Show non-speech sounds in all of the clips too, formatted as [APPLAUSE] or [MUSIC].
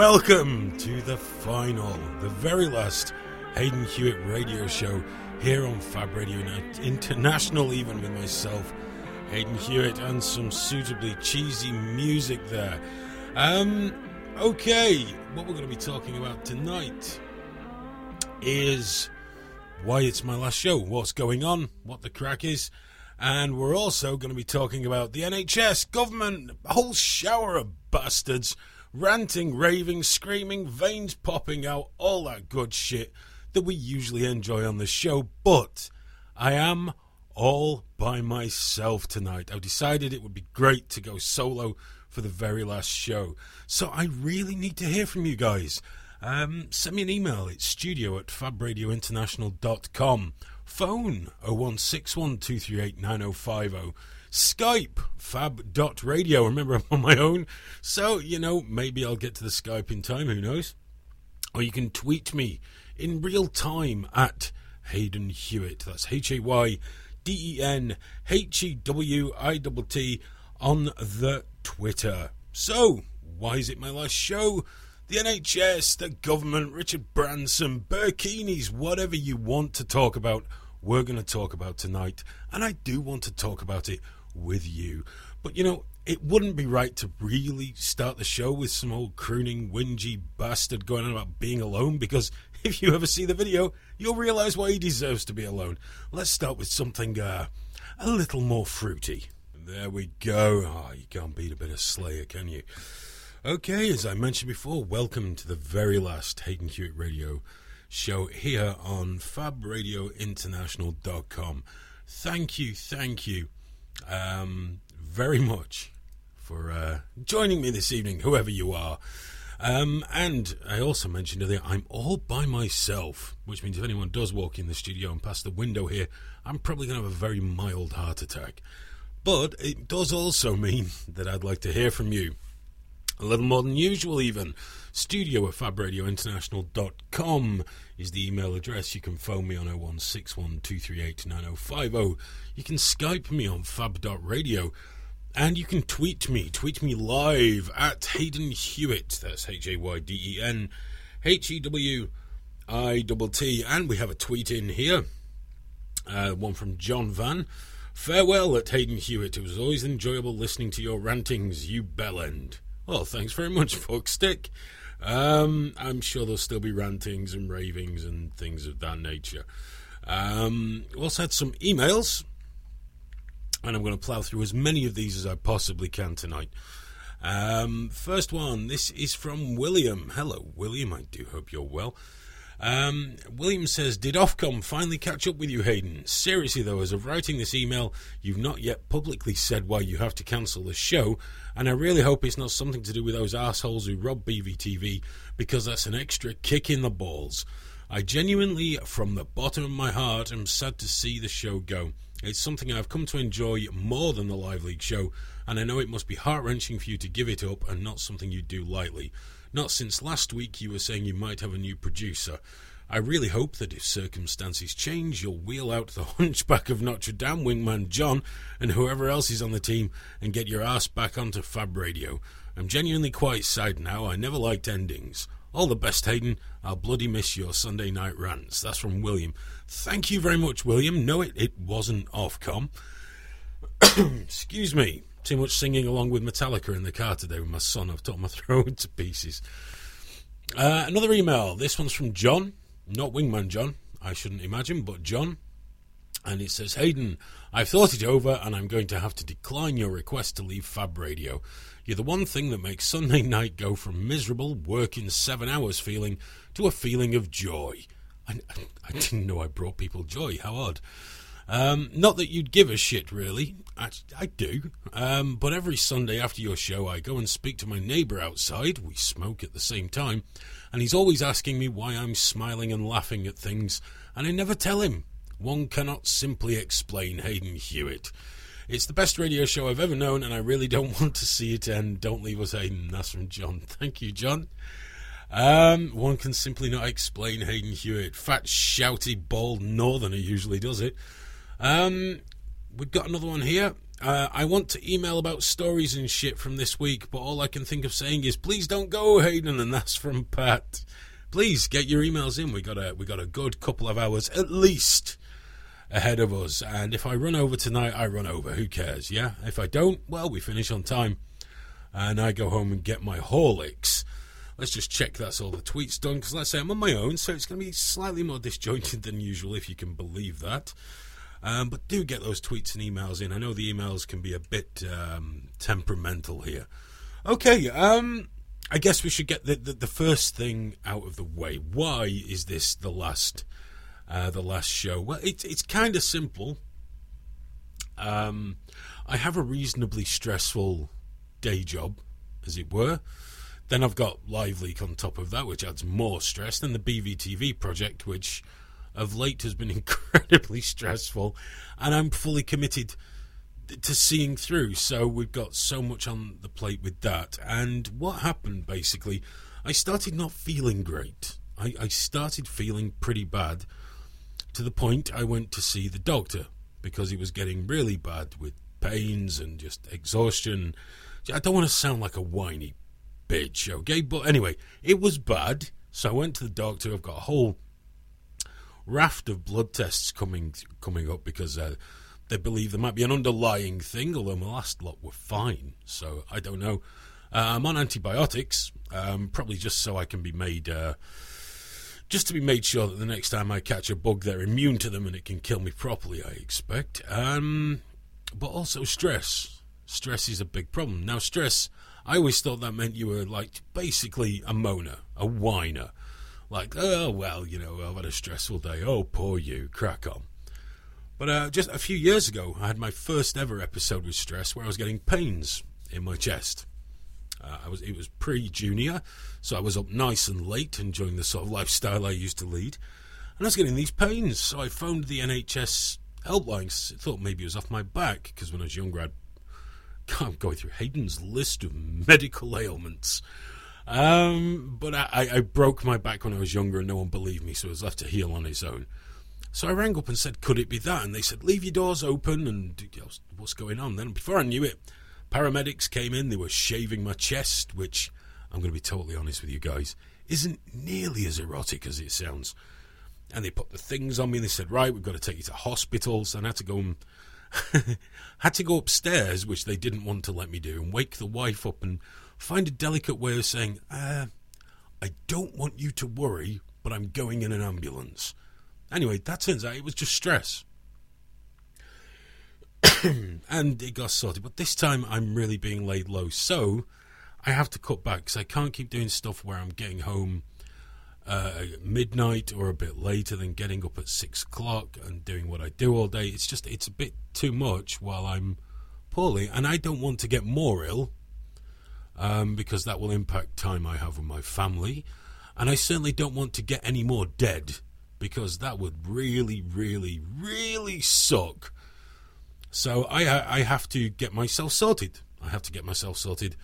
Welcome to the final, the very last Hayden Hewitt radio show here on Fab Radio International, even with myself, Hayden Hewitt, and some suitably cheesy music there. Um, okay, what we're going to be talking about tonight is why it's my last show, what's going on, what the crack is, and we're also going to be talking about the NHS, government, a whole shower of bastards ranting, raving, screaming, veins popping out, all that good shit that we usually enjoy on the show. But I am all by myself tonight. I decided it would be great to go solo for the very last show. So I really need to hear from you guys. Um, send me an email. It's studio at fabradiointernational.com. Phone 01612389050. Skype fab.radio. Remember, I'm on my own. So, you know, maybe I'll get to the Skype in time. Who knows? Or you can tweet me in real time at Hayden Hewitt. That's H A Y D E N H E W I T T on the Twitter. So, why is it my last show? The NHS, the government, Richard Branson, Burkinis, whatever you want to talk about, we're going to talk about tonight. And I do want to talk about it with you. But you know, it wouldn't be right to really start the show with some old crooning, whingy bastard going on about being alone because [LAUGHS] if you ever see the video, you'll realize why he deserves to be alone. Let's start with something uh, a little more fruity. There we go. Oh, you can't beat a bit of Slayer, can you? Okay, as I mentioned before, welcome to the very last Hayden Hewitt Radio show here on FabRadioInternational.com. Thank you, thank you um, very much for uh, joining me this evening, whoever you are. Um, and I also mentioned earlier, I'm all by myself, which means if anyone does walk in the studio and pass the window here, I'm probably going to have a very mild heart attack. But it does also [LAUGHS] mean that I'd like to hear from you. A little more than usual, even. Studio at fabradiointernational.com is the email address. You can phone me on 01612389050. You can Skype me on fab.radio. And you can tweet me. Tweet me live at Hayden Hewitt. That's H A Y D E N H E W I T T. And we have a tweet in here. Uh, one from John Van. Farewell at Hayden Hewitt. It was always enjoyable listening to your rantings, you bellend. Well, thanks very much, Fuckstick. Um, I'm sure there'll still be rantings and ravings and things of that nature. Um, also had some emails, and I'm going to plough through as many of these as I possibly can tonight. Um, first one, this is from William. Hello, William. I do hope you're well. Um, William says, Did Ofcom finally catch up with you, Hayden? Seriously, though, as of writing this email, you've not yet publicly said why you have to cancel the show, and I really hope it's not something to do with those assholes who rob BVTV, because that's an extra kick in the balls. I genuinely, from the bottom of my heart, am sad to see the show go. It's something I've come to enjoy more than the Live Leak show, and I know it must be heart wrenching for you to give it up and not something you do lightly. Not since last week you were saying you might have a new producer. I really hope that if circumstances change, you'll wheel out the [LAUGHS] hunchback of Notre Dame, Wingman John, and whoever else is on the team and get your ass back onto Fab Radio. I'm genuinely quite sad now. I never liked endings. All the best, Hayden. I'll bloody miss your Sunday night rants. That's from William. Thank you very much, William. No, it, it wasn't Ofcom. [COUGHS] Excuse me. Too much singing along with Metallica in the car today with my son. I've torn my [LAUGHS] throat to pieces. Uh, another email. This one's from John. Not Wingman John, I shouldn't imagine, but John. And it says, Hayden, I've thought it over and I'm going to have to decline your request to leave Fab Radio. You're the one thing that makes Sunday night go from miserable, working seven hours feeling to a feeling of joy. I, [LAUGHS] I didn't know I brought people joy. How odd. Um, not that you'd give a shit, really. I, I do. Um, but every Sunday after your show, I go and speak to my neighbour outside. We smoke at the same time. And he's always asking me why I'm smiling and laughing at things. And I never tell him. One cannot simply explain Hayden Hewitt. It's the best radio show I've ever known, and I really don't [LAUGHS] want to see it end. Don't leave us, Hayden. That's from John. [LAUGHS] Thank you, John. Um, one can simply not explain Hayden Hewitt. Fat, shouty, bald northerner usually does it. Um, we've got another one here. Uh, I want to email about stories and shit from this week, but all I can think of saying is, please don't go, Hayden, and that's from Pat. Please get your emails in. We got a we got a good couple of hours at least ahead of us, and if I run over tonight, I run over. Who cares? Yeah. If I don't, well, we finish on time, and I go home and get my Horlicks. Let's just check that's all the tweets done, because let's say I'm on my own, so it's going to be slightly more disjointed than usual, if you can believe that. Um, but do get those tweets and emails in. I know the emails can be a bit um, temperamental here. Okay, um, I guess we should get the, the, the first thing out of the way. Why is this the last uh, the last show? Well, it, it's kind of simple. Um, I have a reasonably stressful day job, as it were. Then I've got Live Leak on top of that, which adds more stress. Then the BVTV project, which of late has been [LAUGHS] incredibly stressful, and I'm fully committed to seeing through. So we've got so much on the plate with that. And what happened basically, I started not feeling great. I, I started feeling pretty bad to the point I went to see the doctor because he was getting really bad with pains and just exhaustion. I don't want to sound like a whiny bitch, okay? But anyway, it was bad. So I went to the doctor. I've got a whole raft of blood tests coming coming up because uh, they believe there might be an underlying thing. Although my last lot were fine, so I don't know. Uh, I'm on antibiotics, um, probably just so I can be made, uh, just to be made sure that the next time I catch a bug, they're immune to them and it can kill me properly. I expect, um, but also stress. Stress is a big problem. Now, stress. I always thought that meant you were like basically a moaner, a whiner like, oh, well, you know, I've had a stressful day. Oh, poor you, crack on. But uh, just a few years ago, I had my first ever episode with stress where I was getting pains in my chest. Uh, I was it was pre-junior, so I was up nice and late, enjoying the sort of lifestyle I used to lead, and I was getting these pains. So I phoned the NHS helpline. Thought maybe it was off my back because when I was younger, I'd [LAUGHS] I'm going through Hayden's list of medical ailments. Um, but I, I, broke my back when I was younger and no one believed me, so I was left to heal on its own. So I rang up and said, could it be that? And they said, leave your doors open and what's going on? Then before I knew it, paramedics came in. They were shaving my chest, which I'm going to be totally honest with you guys, isn't nearly as erotic as it sounds. And they put the things on me and they said, right, we've got to take you to hospital. So I had to go and [LAUGHS] had to go upstairs, which they didn't want to let me do, and wake the wife up and find a delicate way of saying, uh, I don't want you to worry, but I'm going in an ambulance. Anyway, that turns out it was just stress. [COUGHS] and it got sorted. But this time I'm really being laid low. So I have to cut back because I can't keep doing stuff where I'm getting home uh, midnight or a bit later than getting up at six o'clock and doing what I do all day. It's just, it's a bit too much while I'm poorly. And I don't want to get more ill um, because that will impact time I have with my family. And I certainly don't want to get any more dead because that would really, really, really suck. So I, I have to get myself sorted. I have to get myself sorted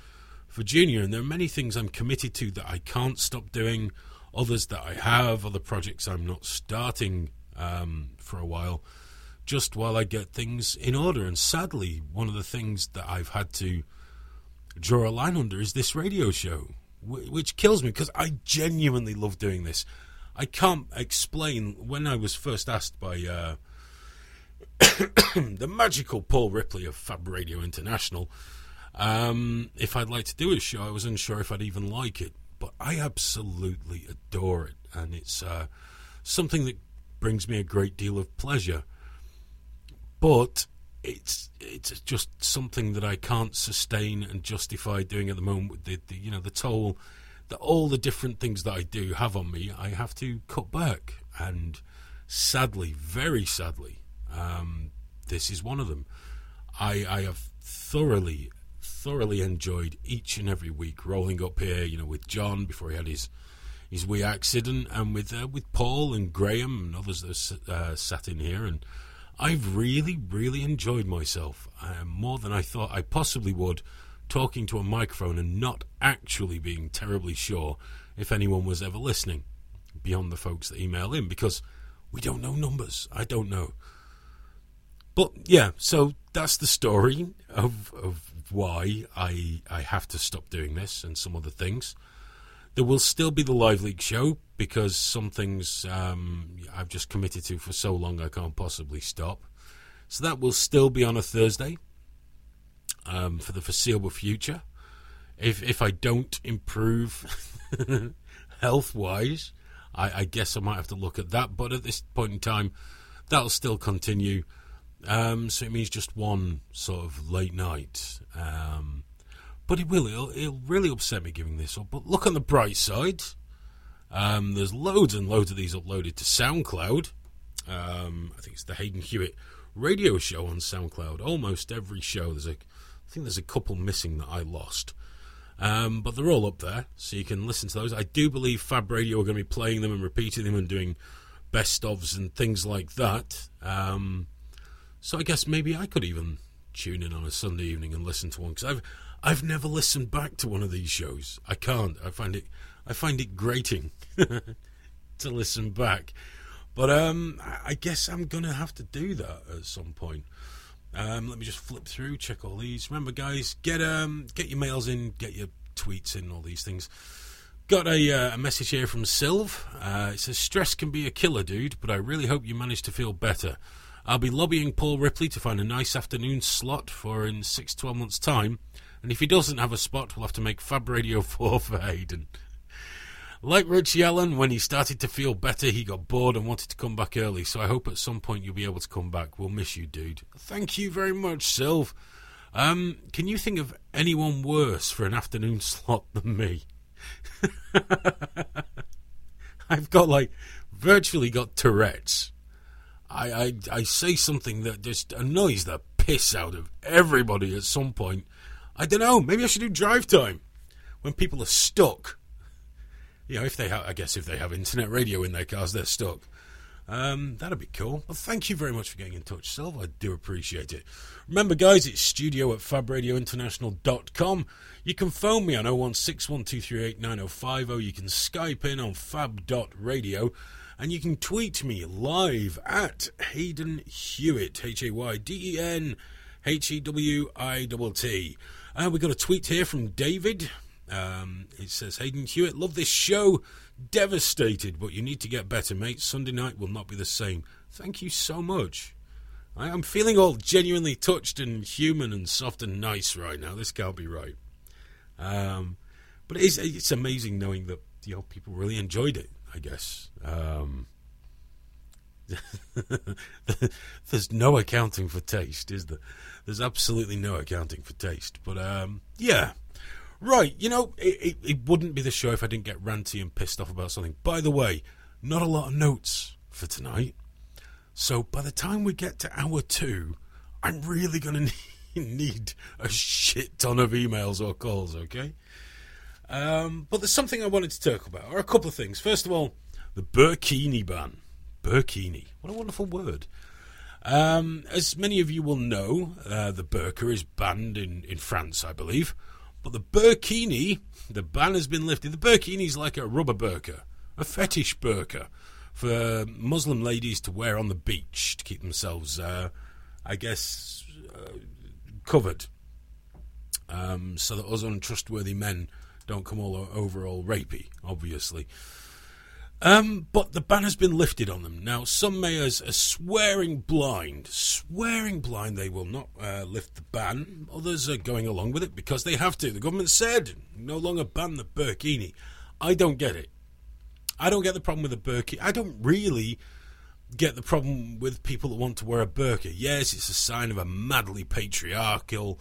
for Junior. And there are many things I'm committed to that I can't stop doing, others that I have, other projects I'm not starting um, for a while, just while I get things in order. And sadly, one of the things that I've had to draw a line under is this radio show, which kills me because I genuinely love doing this. I can't explain when I was first asked by uh, [COUGHS] the magical Paul Ripley of Fab Radio International um, if I'd like to do a show. I was unsure if I'd even like it, but I absolutely adore it, and it's uh, something that brings me a great deal of pleasure. But it's it's just something that I can't sustain and justify doing at the moment. The, the you know the toll that all the different things that I do have on me, I have to cut back, and sadly, very sadly, Um, this is one of them. I, I have thoroughly, thoroughly enjoyed each and every week rolling up here, you know, with John before he had his his wee accident, and with uh, with Paul and Graham and others that uh, sat in here, and I've really, really enjoyed myself uh, more than I thought I possibly would, talking to a microphone and not actually being terribly sure if anyone was ever listening, beyond the folks that email in, because we don't know numbers. I don't know. But yeah, so that's the story of of why I I have to stop doing this and some other things. There will still be the Live Leak show because some things um, I've just committed to for so long I can't possibly stop. So that will still be on a Thursday um, for the foreseeable future. If if I don't improve [LAUGHS] health wise, I, I guess I might have to look at that. But at this point in time, that'll still continue. Um, so it means just one sort of late night. Um, but it will. It'll, it'll, really upset me giving this up. But look on the bright side. Um, there's loads and loads of these uploaded to SoundCloud. Um, I think it's the Hayden Hewitt radio show on SoundCloud. Almost every show. There's a, I think there's a couple missing that I lost. Um, but they're all up there, so you can listen to those. I do believe Fab Radio are going to be playing them and repeating them and doing best ofs and things like that. Um, so I guess maybe I could even tune in on a Sunday evening and listen to one because I've I've never listened back to one of these shows. I can't. I find it I find it grating [LAUGHS] to listen back. But um, I guess I'm gonna have to do that at some point. Um, let me just flip through, check all these. Remember, guys, get um, get your mails in, get your tweets in, all these things. Got a, uh, a message here from Sylv. Uh, it says, Stress can be a killer, dude, but I really hope you manage to feel better. I'll be lobbying Paul Ripley to find a nice afternoon slot for in six, twelve months' time. And if he doesn't have a spot, we'll have to make Fab Radio [LAUGHS] 4 for Hayden. Like Richie Allen, when he started to feel better, he got bored and wanted to come back early. So I hope at some point you'll be able to come back. We'll miss you, dude. Thank you very much, Sylv. Um, can you think of anyone worse for an afternoon [LAUGHS] slot than me? [LAUGHS] I've got like virtually got Tourette's. I, I I say something that just annoys the piss out of everybody at some point. I don't know. Maybe I should do drive time when people are stuck. You know, if they have, I guess if they have internet radio in their cars, they're stuck. Um, that'd be cool. Well, thank you very much for getting in touch, Sylv. I do appreciate it. Remember, guys, it's studio at fabradiointernational.com. You can phone me on 01612389050. You can Skype in on fab.radio. And you can tweet me live at Hayden Hewitt, H A Y D E N H E W I T T. Uh, we got a tweet here from David. Um, it says, Hayden Hewitt, love this show. Devastated, but you need to get better, mate. Sunday night will not be the same. Thank you so much. I am feeling all genuinely touched and human and soft and nice right now. This can't be right. Um, but it's, it's amazing knowing that you know people really enjoyed it. I guess. Um, [LAUGHS] there's no accounting for taste, is there? There's absolutely no accounting for taste. But um, yeah, right. You know, it, it, it wouldn't be the show if I didn't get ranty and pissed off about something. By the way, not a lot of notes for tonight. So by the time we get to hour two, I'm really going [LAUGHS] to need a shit ton of emails or calls, okay? Um, but there's something I wanted to talk about, or a couple of things. First of all, the burkini ban. Burkini. What a wonderful word. Um, as many of you will know, uh, the burqa is banned in, in France, I believe. But the burkini, the ban has been lifted. The burkini is like a rubber burqa, a fetish burqa for Muslim ladies to wear on the beach to keep themselves, uh, I guess, uh, covered. Um, so that us untrustworthy men don't come all over all rapey, obviously. Um, but the ban has been lifted on them. Now, some mayors are swearing blind, swearing blind they will not uh, lift the ban. Others are going along with it because they have to. The government said no longer ban the burkini. I don't get it. I don't get the problem with the burkini. I don't really get the problem with people that want to wear a burqa. Yes, it's a sign of a madly patriarchal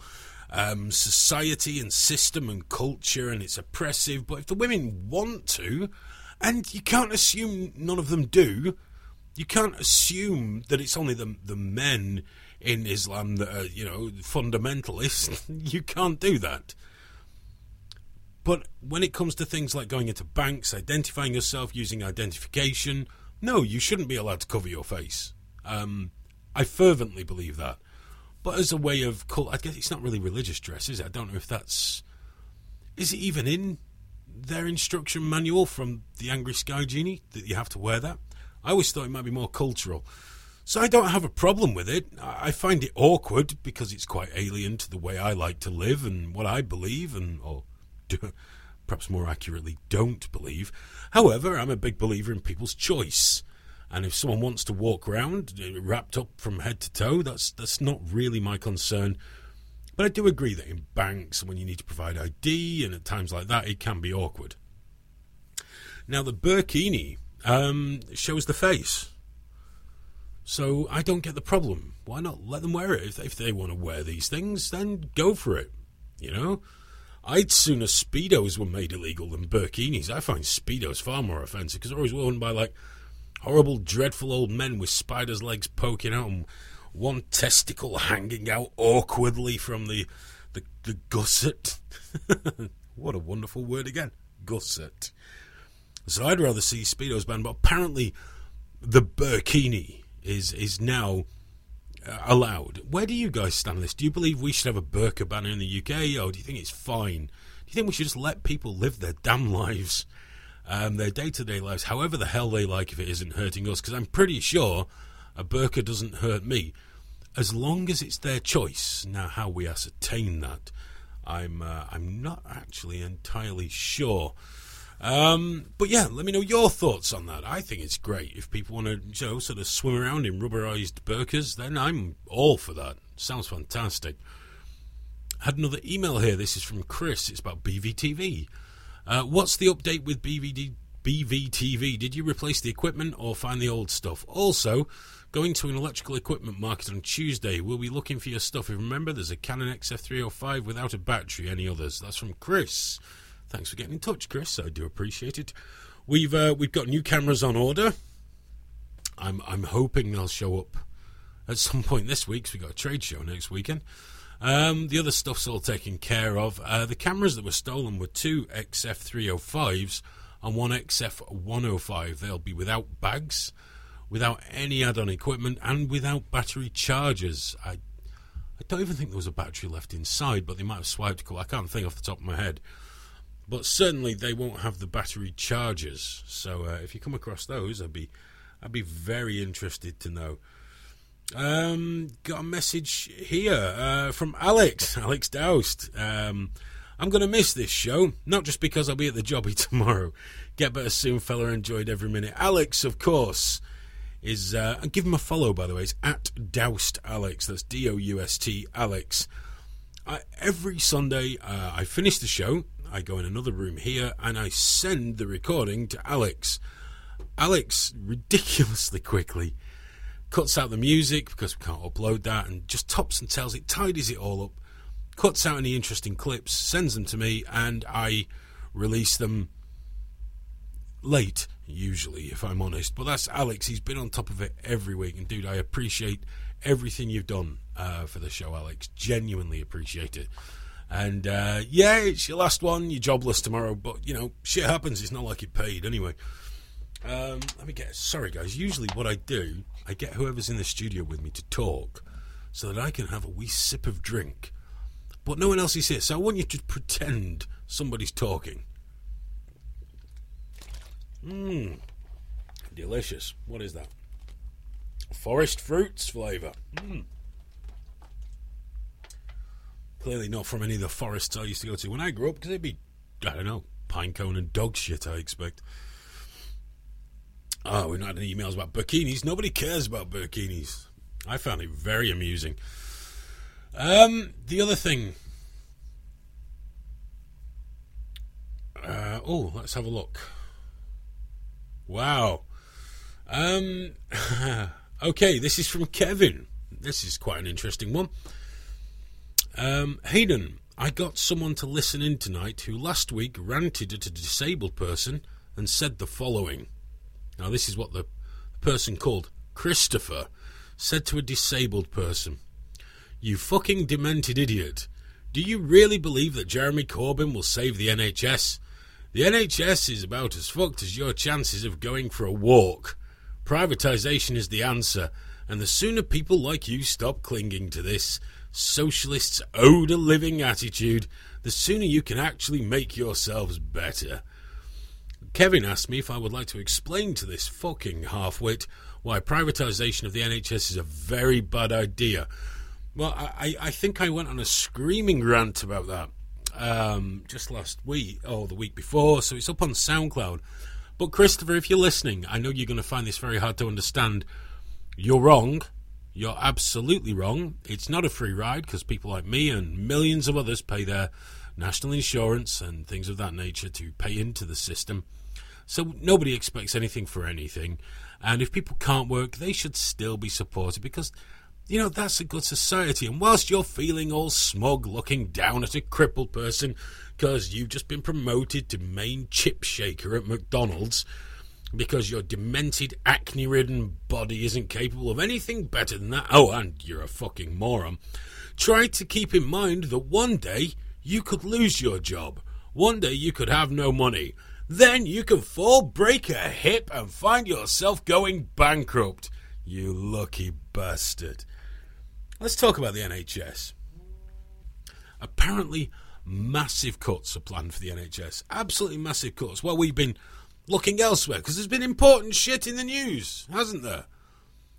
um, society and system and culture, and it's oppressive. But if the women want to, and you can't assume none of them do, You can't assume that it's only the the men in Islam that are, you know, fundamentalists. [LAUGHS] you can't do that. But when it comes to things like going into banks, identifying yourself using identification, no, you shouldn't be allowed to cover your face. Um, I fervently believe that. But as a way of I guess it's not really religious dress, is it? I don't know if that's. Is it even in their instruction manual from the Angry Sky Genie that you have to wear that? I always thought it might be more cultural. So I don't have a problem with it. I find it awkward because it's quite alien to the way I like to live and what I believe, and or [LAUGHS] do, perhaps more accurately, don't believe. However, I'm a big believer in people's choice. And if someone wants to walk around uh, wrapped up from head to toe, that's that's not really my concern. But I do agree that in banks, when you need to provide ID and at times like that, it can be awkward. Now, the burkini um, shows the face. So I don't get the problem. Why not let them wear it? If, if they want to wear these things, then go for it. You know? I'd sooner Speedos were made illegal than burkinis. I find Speedos far more offensive because they're always worn by like horrible, dreadful old men with spiders' legs poking out and one testicle hanging out awkwardly from the the, the gusset. [LAUGHS] what a wonderful word again, gusset. So I'd rather see Speedos banned, but apparently the burkini is is now uh, allowed. Where do you guys stand on this? Do you believe we should have a burqa ban in the UK, or do you think it's fine? Do you think we should just let people live their damn lives, um, their day to day lives, however the hell they like, if it isn't hurting us? Because I'm pretty sure a burqa doesn't hurt me, as long as it's their choice. Now, how we ascertain that, I'm uh, I'm not actually entirely sure. Um, but yeah, let me know your thoughts on that. I think it's great if people want to, you know, sort of swim around in rubberized burkas. Then I'm all for that. Sounds fantastic. Had another email here. This is from Chris. It's about BVTV. Uh, what's the update with BVD, BVTV? Did you replace the equipment or find the old stuff? Also, going to an electrical equipment market on Tuesday. We'll be looking for your stuff. If Remember, there's a Canon XF305 without a battery. Any others? That's from Chris. Thanks for getting in touch, Chris. I do appreciate it. We've uh, we've got new cameras on order. I'm I'm hoping they'll show up at some point this week. Cause we got a trade show next weekend. Um, the other stuff's all taken care of. Uh, the cameras that were stolen were two XF305s and one XF105. They'll be without bags, without any add-on equipment, and without battery chargers. I I don't even think there was a battery left inside, but they might have swiped couple. I can't think off the top of my head but certainly they won't have the battery chargers. So uh, if you come across those, I'd be I'd be very interested to know. Um, got a message here uh, from Alex, [LAUGHS] Alex Doust. Um, I'm going to miss this show, not just because I'll be at the jobby [LAUGHS] tomorrow. Get better soon, fella. Enjoyed every minute. Alex, of course, is. Uh, and give him a follow, by the way. It's at Doust Alex. That's D O U S T Alex. I, every Sunday, uh, I finish the show I go in another room here and I send the recording to Alex. Alex ridiculously quickly cuts out the music because we can't upload that and just tops and tails it, tidies it all up, cuts out any interesting clips, sends them to me, and I release them late, usually, if I'm honest. But that's Alex. He's been on top of it every week. And, dude, I appreciate everything you've done uh, for the show, Alex. Genuinely appreciate it. And uh, yeah, it's your last one. You're jobless tomorrow, but you know, shit happens. It's not like it paid anyway. Um, let me get. Sorry, guys. Usually, what I do, I get whoever's in the studio with me to talk, so that I can have a wee sip of drink. But no one else is here, so I want you to pretend somebody's talking. Mmm, delicious. What is that? Forest fruits flavour. Mmm clearly not from any of the forests I used to go to when I grew up, because it'd be, I don't know, pinecone and dog shit, I expect. Oh, we've not had any emails about burkinis. Nobody cares about burkinis. I found it very amusing. Um, the other thing. Uh, oh, let's have a look. Wow. Um, [LAUGHS] okay, this is from Kevin. This is quite an interesting one. Um, Hayden, I got someone to listen in tonight who last week ranted at a disabled person and said the following. Now, this is what the person called Christopher said to a disabled person, You fucking demented idiot. Do you really believe that Jeremy Corbyn will save the NHS? The NHS is about as fucked as your chances of going for a walk. Privatisation is the answer, and the sooner people like you stop clinging to this socialist's ode a living attitude, the sooner you can actually make yourselves better. Kevin asked me if I would like to explain to this fucking halfwit why privatisation of the NHS is a very bad idea. Well, I, I think I went on a screaming rant about that um, just last week or the week before, so it's up on SoundCloud. But Christopher, if you're listening, I know you're going to find this very hard to understand. You're wrong. You're absolutely wrong. It's not a free ride because people like me and millions of others pay their national insurance and things of that nature to pay into the system. So nobody expects anything for anything. And if people can't work, they should still be supported because, you know, that's a good society. And whilst you're feeling all smug looking down at a crippled person because you've just been promoted to main chip shaker at McDonald's, because your demented, acne ridden body isn't capable of anything better than that. Oh, and you're a fucking moron. Try to keep in mind that one day you could lose your job. One day you could have no money. Then you can fall, break a hip, and find yourself going bankrupt. You lucky bastard. Let's talk about the NHS. Apparently, massive cuts are planned for the NHS. Absolutely massive cuts. Well, we've been looking elsewhere because there's been important shit in the news, hasn't there?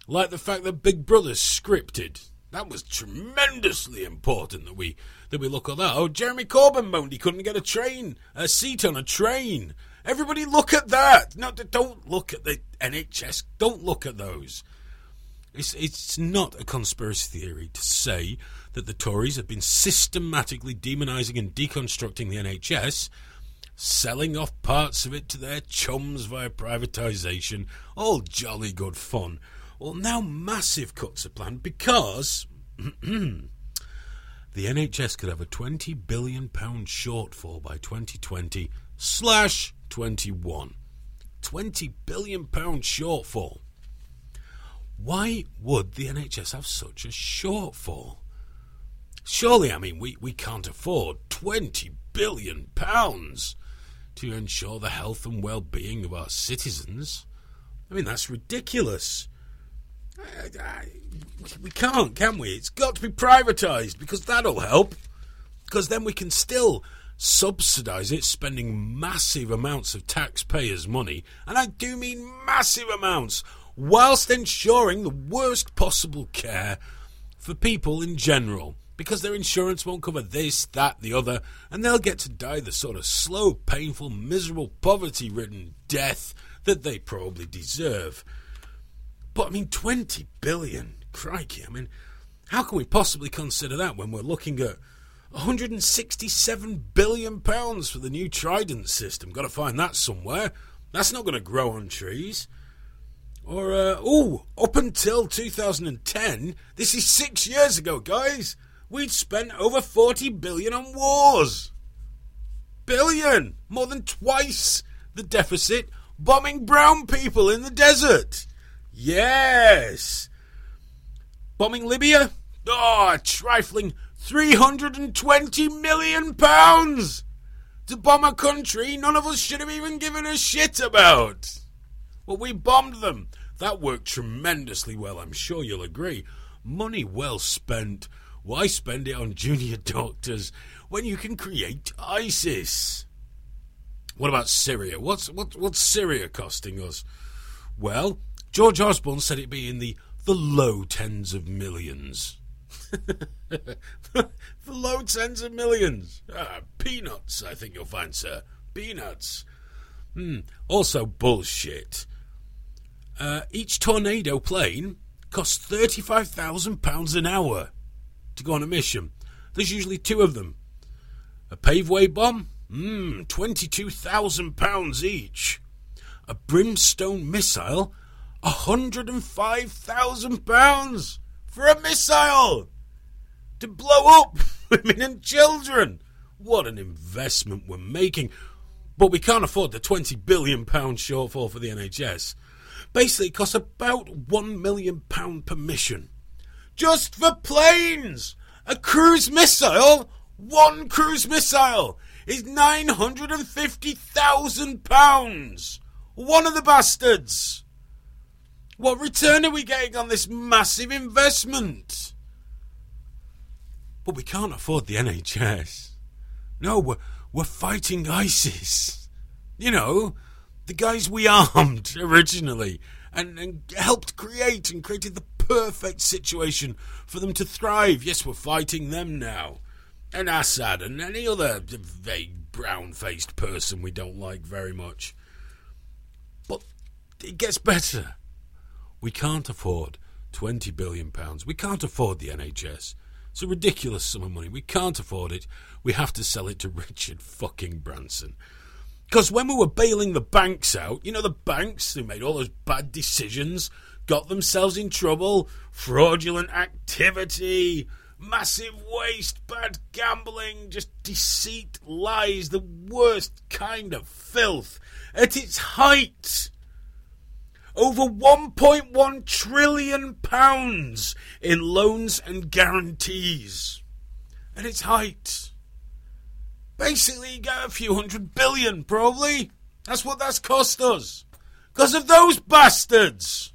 Like the fact that Big Brother's scripted. That was tremendously important that we that we look at that. Oh, Jeremy Corbyn moaned he couldn't get a train, a seat on a train. Everybody look at that. No, don't look at the NHS. Don't look at those. It's, it's not a conspiracy theory to say that the Tories have been systematically demonising and deconstructing the NHS selling off parts of it to their chums via privatisation. All jolly good fun. Well, now massive cuts are planned because [CLEARS THROAT] the NHS could have a £20 billion shortfall by 2020 slash 21. £20 billion shortfall. Why would the NHS have such a shortfall? Surely, I mean, we, we can't afford £20 billion to ensure the health and well being of our citizens. I mean, that's ridiculous. I, I, we can't, can we? It's got to be privatised because that'll help. Because then we can still subsidise it, spending massive amounts of taxpayers' money, and I do mean massive amounts, whilst ensuring the worst possible care for people in general because their insurance won't cover this, that, the other, and they'll get to die the sort of slow, painful, miserable, poverty ridden death that they probably deserve. But I mean, 20 billion? Crikey, I mean, how can we possibly consider that when we're looking at 167 billion pounds for the new Trident system? Got to find that somewhere. That's not to grow on trees. Or, uh, oh, up until 2010, this is six years ago, guys we'd spent over 40 billion on wars. Billion! More than twice the deficit bombing brown people in the desert. Yes! Bombing Libya? Oh, a trifling 320 million pounds! To bomb a country none of us should have even given a shit about. Well, we bombed them. That worked tremendously well, I'm sure you'll agree. Money well spent why spend it on junior [LAUGHS] doctors when you can create ISIS? What about Syria? What's what, what's Syria costing us? Well, George Osborne said it'd be in the the low tens of millions. [LAUGHS] the low tens of millions. Ah, peanuts, I think you'll find, sir. Peanuts. Hmm. Also, bullshit. Uh, each tornado plane costs £35,000 an hour to go on a mission. There's usually two of them. A paveway bomb? Mmm, £22,000 each. A brimstone missile? £105,000 for a missile! To blow up [LAUGHS] women and children! What an investment we're making. But we can't afford the £20 billion shortfall for the NHS. Basically, costs about one million pound per mission. Just for planes! A cruise missile? One cruise missile is nine hundred and fifty thousand pounds! One of the bastards! What return are we getting on this massive investment? But we can't afford the NHS. No, we're, we're fighting ISIS. You know, the guys we armed originally and, and helped create and created the perfect situation for them to thrive. Yes, we're fighting them now. And Assad and any other vague brown faced person we don't like very much. But it gets better. We can't afford £20 billion. We can't afford the NHS. It's a ridiculous sum of money. We can't afford it. We have to sell it to Richard fucking Branson. Because when we were bailing the banks out, you know, the banks who made all those bad decisions, got themselves in trouble, fraudulent activity, massive waste, bad gambling, just deceit, lies, the worst kind of filth at its height. Over 1.1 trillion pounds in loans and guarantees at its height. Basically, you get a few hundred billion, probably. That's what that's cost us. Because of those bastards.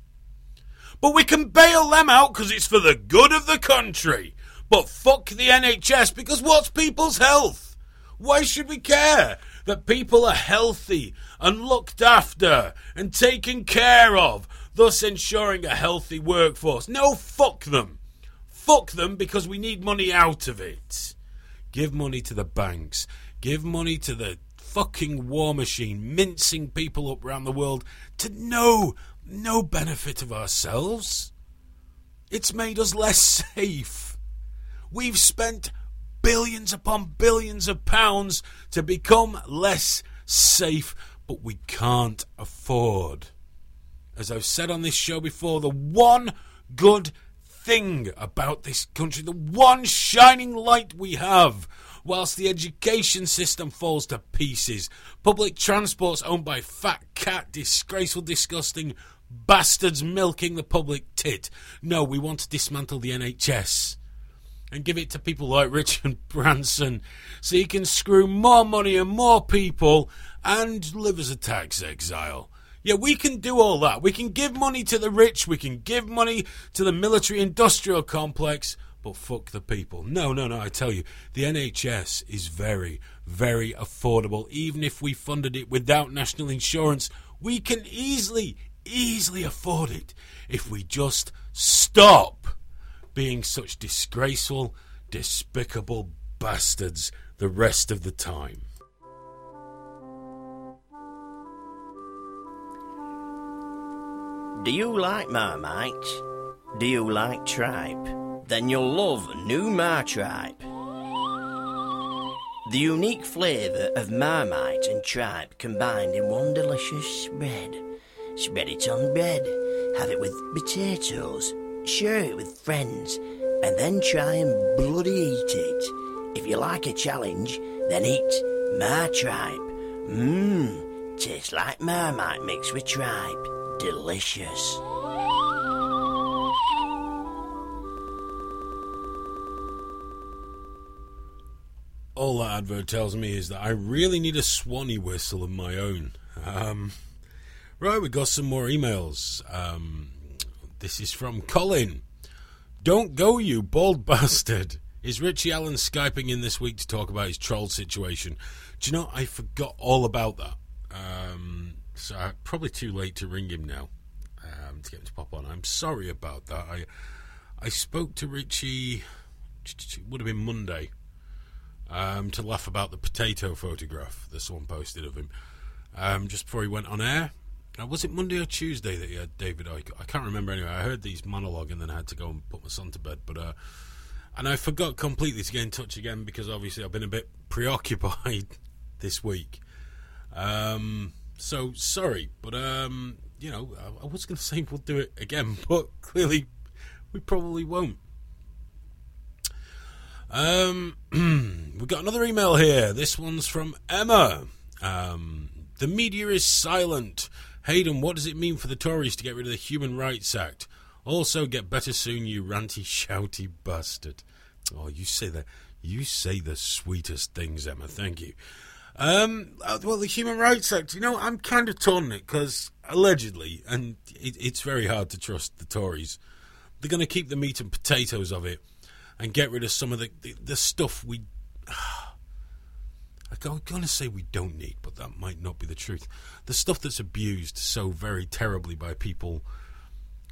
But we can bail them out because it's for the good of the country. But fuck the NHS because what's people's health? Why should we care that people are healthy and looked after and taken care of, thus ensuring a healthy workforce? No, fuck them. Fuck them because we need money out of it. Give money to the banks. Give money to the fucking war machine, mincing people up around the world to no, no benefit of ourselves. It's made us less [LAUGHS] safe. We've spent billions upon billions of pounds to become less safe, but we can't afford. As I've said on this show before, the one good thing about this country, the one shining light we have, whilst the education system falls to pieces, public transport's owned by fat cat, disgraceful, disgusting bastards milking the public tit. No, we want to dismantle the NHS and give it to people like Richard [LAUGHS] Branson so he can screw more money and more people and live as a tax exile. Yeah, we can do all that. We can give money to the rich, we can give money to the military industrial complex, but fuck the people. No, no, no, I tell you, the NHS is very, very affordable. Even if we funded it without national insurance, we can easily, easily afford it if we just stop being such disgraceful, despicable bastards the rest of the time. Do you like Marmite? Do you like tripe? Then you'll love new Martripe. The unique flavour of Marmite and tripe combined in one delicious spread. Spread it on bread, have it with potatoes, share it with friends, and then try and bloody eat it. If you like a challenge, then eat Martripe. Mmm, tastes like Marmite mixed with tripe delicious. All that advert tells me is that I really need a Swanee whistle of my own. Um, right, we got some more emails. Um, this is from Colin. Don't go, you bald [LAUGHS] bastard. Is Richie Allen Skyping in this week to talk about his troll situation? Do you know, I forgot all about that. Um, so uh, probably too late to ring him now um, to get him to pop on. I'm sorry about that. I I spoke to Richie. It would have been Monday um, to laugh about the potato photograph that someone posted of him um, just before he went on air. Uh, was it Monday or Tuesday that he had David Icke? I can't remember anyway. I heard these monologue and then I had to go and put my son to bed. But uh, and I forgot completely to get in touch again because obviously I've been a bit preoccupied [LAUGHS] this week. Um, so sorry, but um, you know, I, I was going [LAUGHS] to say we'll do it again, but clearly we probably won't. Um, [CLEARS THROAT] we got another email here. This one's from Emma. Um, the media is silent. Hayden, what does it mean for the Tories to get rid of the Human Rights Act? Also, get better soon, you ranty, shouty bastard. Oh, you say the You say the sweetest things, Emma. Thank you. Um, uh, well, the Human Rights Act, you know, I'm kind of torn on it because allegedly, and it, it's very hard to trust the Tories, they're going to keep the meat and potatoes of it and get rid of some of the, the, the stuff we. [SIGHS] I'm going to say we don't need, but that might not be the truth. The stuff that's abused so very terribly by people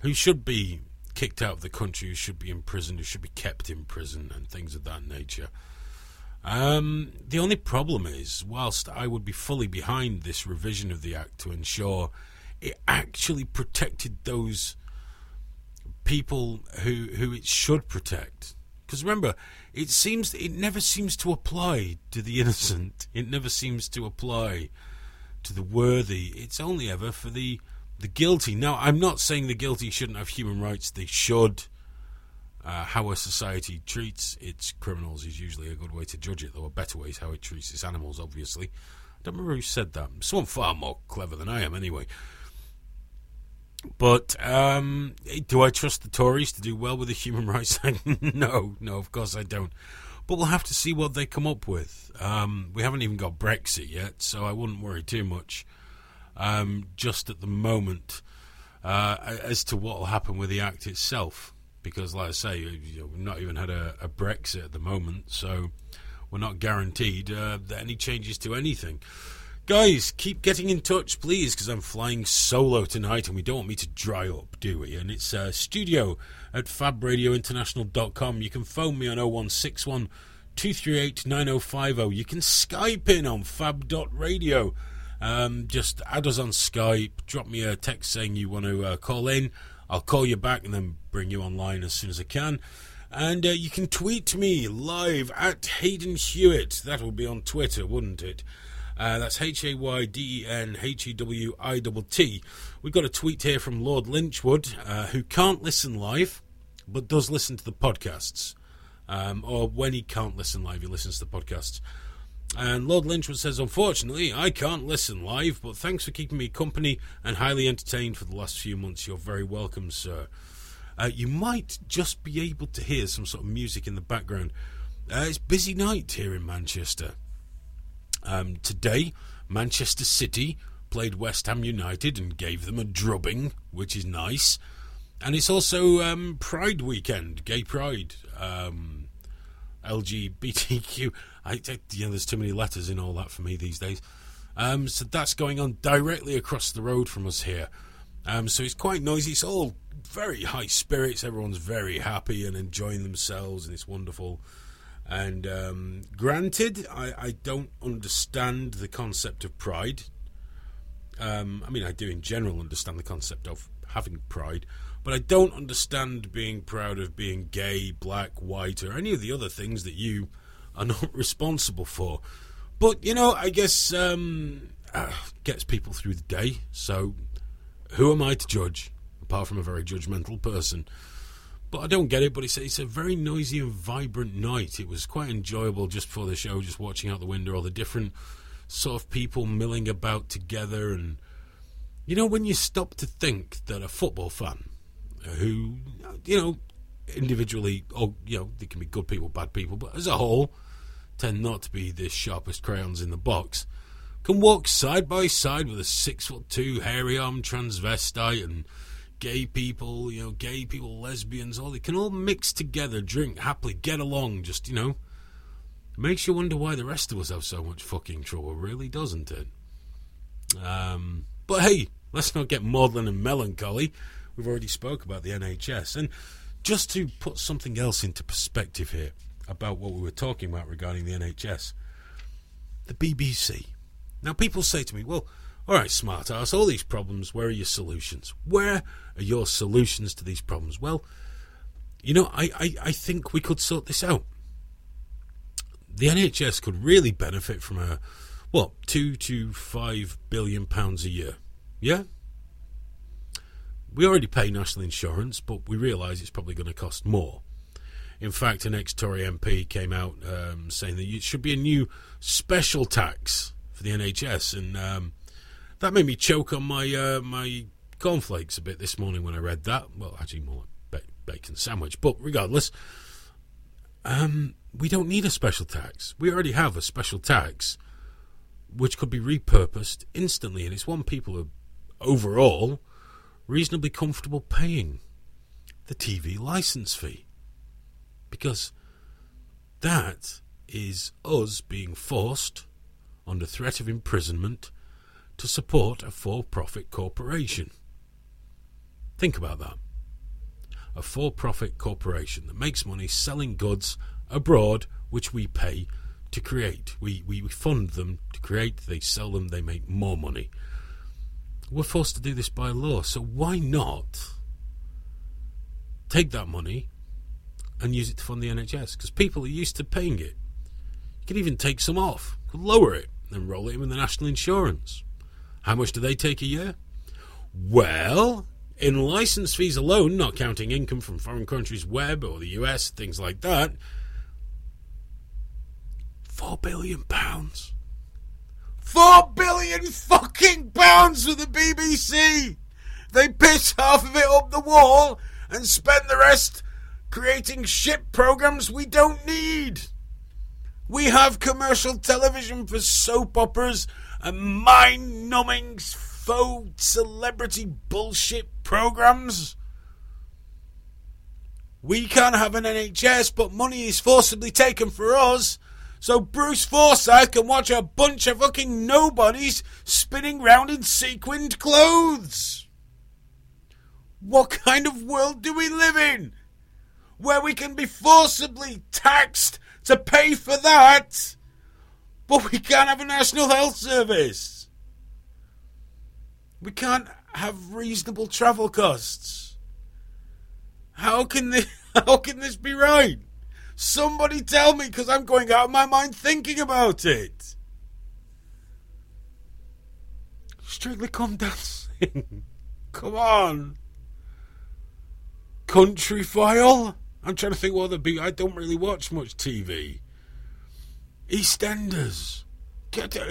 who should be kicked out of the country, who should be imprisoned, who should be kept in prison, and things of that nature. Um, the only problem is, whilst I would be fully behind this revision of the Act to ensure it actually protected those people who who it should protect. Because remember, it seems it never seems to apply to the [LAUGHS] innocent. It never seems to apply to the worthy. It's only ever for the the guilty. Now, I'm not saying the guilty shouldn't have human rights. They should. Uh, how a society treats its criminals is usually a good way to judge it, though a better way is how it treats its animals, obviously. I don't remember who said that. Someone far more clever than I am, anyway. But um, do I trust the Tories to do well with the Human Rights Act? [LAUGHS] no, no, of course I don't. But we'll have to see what they come up with. Um, we haven't even got Brexit yet, so I wouldn't worry too much um, just at the moment uh, as to what will happen with the Act itself because, like I say, we've not even had a, a, Brexit at the moment, so we're not guaranteed uh, any changes to anything. Guys, keep getting in touch, please, because I'm flying solo tonight and we don't want me to dry up, do we? And it's uh, studio at fabradiointernational.com. You can phone me on 0161 238 9050. You can Skype in on fab.radio. Um, just add us on Skype, drop me a text saying you want to uh, call in. I'll call you back and then bring you online as soon as I can. And uh, you can tweet me live at Hayden Hewitt. That will be on Twitter, wouldn't it? Uh, that's H A Y D E N H E W I T T. We've got a tweet here from Lord Lynchwood, uh, who can't listen live, but does listen to the podcasts. Um, or when he can't listen live, he listens to the podcasts. And Lord Lynchwood says, Unfortunately, I can't listen live, but thanks for keeping me company and highly entertained for the last few months. You're very welcome, sir. Uh, you might just be able to hear some sort of music in the background. Uh, it's busy night here in Manchester. Um, today, Manchester City played West Ham United and gave them a drubbing, which is nice. And it's also um, Pride weekend, Gay Pride, um, LGBTQ. I, I, you know, there's too many letters in all that for me these days. Um, so that's going on directly across the road from us here. Um, so it's quite noisy. It's all very high spirits. Everyone's very happy and enjoying themselves, and it's wonderful. And um, granted, I, I, don't understand the concept of pride. Um, I mean, I do in general understand the concept of having pride, but I don't understand being proud of being gay, black, white, or any of the other things that you are not [LAUGHS] responsible for. But, you know, I guess um, uh, gets people through the day, so who am I to judge, apart from a very judgmental person? But I don't get it, but it's, it's a very noisy and vibrant night. It was quite enjoyable just before the show, just watching out the window, all the different sort of people milling about together. And, you know, when you stop to think that a football fan who, you know, individually, or, you know, they can be good people, bad people, but as a whole, tend not to be the sharpest crayons in the box, can walk side by side with a six foot two hairy armed transvestite and gay people, you know, gay people, lesbians, all they can all mix together, drink happily, get along, just, you know. Makes you wonder why the rest of us have so much fucking trouble, really, doesn't it? Um, but hey, let's not get maudlin and melancholy. We've already spoke about the NHS. And just to put something else into perspective here about what we were talking about regarding the NHS, the BBC. Now, people say to me, well, all right, smart ass, all these problems, where are your solutions? Where are your solutions to these problems? Well, you know, I, I, I think we could sort this out. The NHS could really benefit from a, what, two to five billion pounds a year. Yeah? We already pay national insurance, but we realise it's probably going to cost more. In fact, an ex Tory MP came out um, saying that it should be a new special tax for the NHS, and um, That made me choke on my uh, my cornflakes a bit this morning when I read that. Well, actually, more like ba- bacon sandwich. But regardless, um, we don't need a special tax. We already have a special tax, which could be repurposed instantly, and it's one people are overall reasonably comfortable paying the TV license fee because that is us being forced, under threat of imprisonment, to support a for profit corporation. Think about that. A for profit corporation that makes money selling goods abroad, which we pay to create. We, we fund them to create, they sell them, they make more money. We're forced to do this by law, so why not take that money and use it to fund the NHS? Because people are used to paying it. You could even take some off, lower it, and roll it in the national insurance. How much do they take a year? Well, in license fees alone, not counting income from foreign countries, web or the US, things like that, four billion pounds. Four billion fucking pounds for the BBC! They piss half of it up the wall and spend the rest creating shit programs we don't need. We have commercial television for soap operas and mind numbing faux celebrity bullshit programs. We can't have an NHS, but money is forcibly taken for us. So Bruce Forsyth can watch a bunch of fucking nobodies spinning round in sequined clothes. What kind of world do we live in? Where we can be forcibly taxed to pay for that, but we can't have a national health service. We can't have reasonable travel costs. How can this, [LAUGHS] how can this be right? Somebody tell me because I'm going out of my mind thinking about it. Strictly Come Dancing. [LAUGHS] Come on. Country File. I'm trying to think what other be. I don't really watch much TV. EastEnders.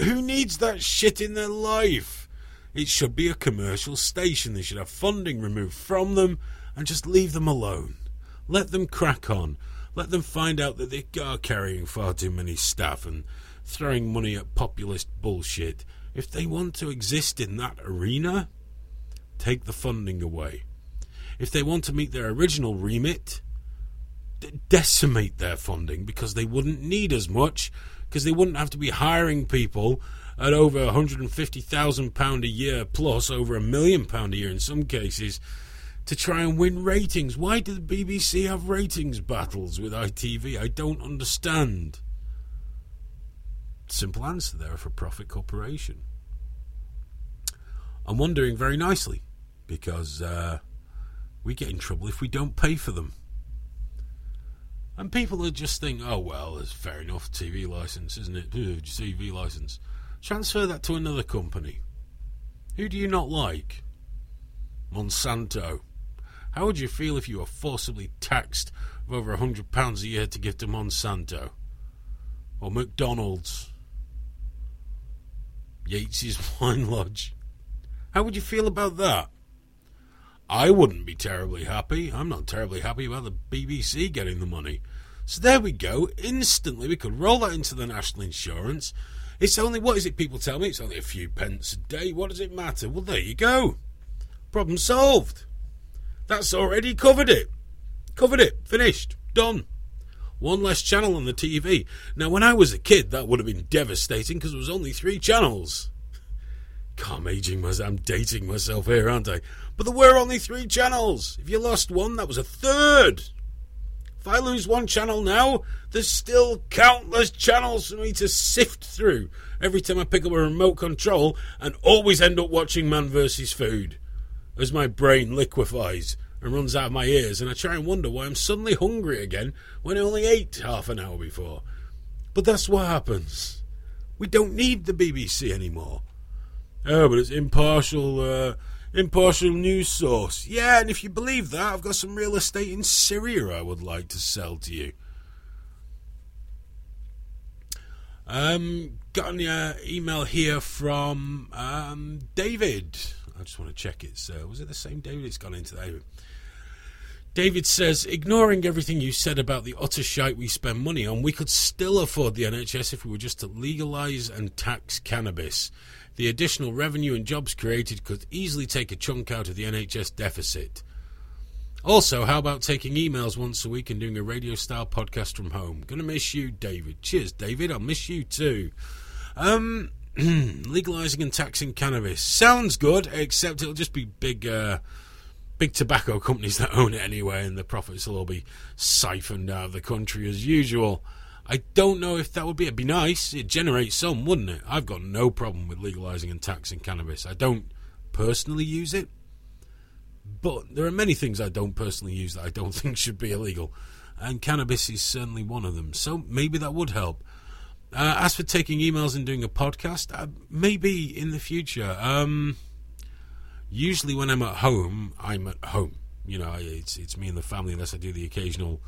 Who needs that shit in their life? It should be a commercial station. They should have funding removed from them and just leave them alone. Let them crack on. Let them find out that they are carrying far too many staff and throwing money at populist bullshit. If they want to exist in that arena, take the funding away. If they want to meet their original remit, decimate their funding because they wouldn't need as much because they wouldn't have to be hiring people at over £150,000 a year plus over a million pound a year in some cases to try and win ratings. Why do the BBC have ratings battles with ITV? I don't understand. Simple answer they're a for profit corporation. I'm wondering very nicely because uh, we get in trouble if we don't pay for them. And people are just think, oh well, it's fair enough, TV license, isn't it? TV license. Transfer that to another company. Who do you not like? Monsanto. How would you feel if you were forcibly taxed with over a hundred pounds a year to give to Monsanto? Or McDonald's? Yates's [LAUGHS] Wine Lodge? How would you feel about that? I wouldn't be terribly happy. I'm not terribly happy about the BBC getting the money. So there we go. Instantly, we could roll that into the national insurance. It's only, what is it people tell me? It's only a few pence a day. What does it matter? Well, there you go. Problem solved. That's already covered it. Covered it. Finished. Done. One less channel on the TV. Now, when I was a kid, that would have been devastating because there was only three channels. God, I'm aging myself. I'm dating myself here, aren't I? But there were only three channels. If you lost one, that was a third. If I lose one channel now, there's still countless channels for me to sift through every time I pick up a remote control and always end up watching Man vs. Food as my brain liquefies and runs out of my ears and I try and wonder why I'm suddenly hungry again when I only ate half an hour before. But that's what happens. We don't need the BBC anymore. Oh, but it's impartial, uh, impartial news source. Yeah, and if you believe that, I've got some real estate in Syria I would like to sell to you. Um, got an uh, email here from um, David. I just want to check it. So, was it the same David? It's gone into David. David says, ignoring everything you said about the utter shite we spend money on, we could still afford the NHS if we were just to legalise and tax cannabis. The additional revenue and jobs created could easily take a chunk out of the NHS deficit. Also, how about taking emails once a week and doing a radio style podcast from home? Gonna miss you, David. Cheers, David. I'll miss you too. Um, [CLEARS THROAT] legalizing and taxing cannabis sounds good, except it'll just be big, uh, big tobacco companies that own it anyway, and the profits will all be siphoned out of the country as usual. I don't know if that would be. It'd be nice. It generates some, wouldn't it? I've got no problem with legalizing and taxing cannabis. I don't personally use it, but there are many things I don't personally use that I don't [LAUGHS] think should be illegal, and cannabis is certainly one of them. So maybe that would help. Uh, as for taking emails and doing a podcast, uh, maybe in the future. Um, usually, when I'm at home, I'm at home. You know, it's it's me and the family, unless I do the occasional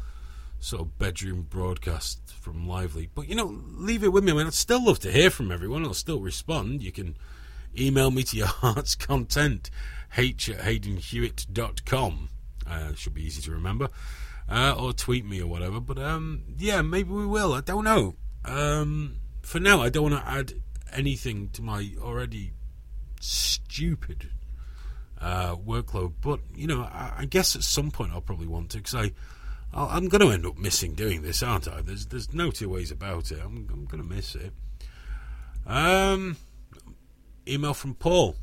sort of bedroom broadcast from Live Leak. But you know, leave it with me. I mean, I'd still love to hear from everyone. I'll still respond. You can email me to your [LAUGHS] heart's content, h at haydenhewitt.com. Uh, should be easy to remember. Uh, or tweet me or whatever. But um, yeah, maybe we will. I don't know. Um, for now, I don't want to add anything to my already stupid uh, workload. But you know, I, I, guess at some point I'll probably want to because I. i am going to end up missing doing this, aren't I? There's there's no two ways about it. I'm, I'm going to miss it. Um, email from Paul.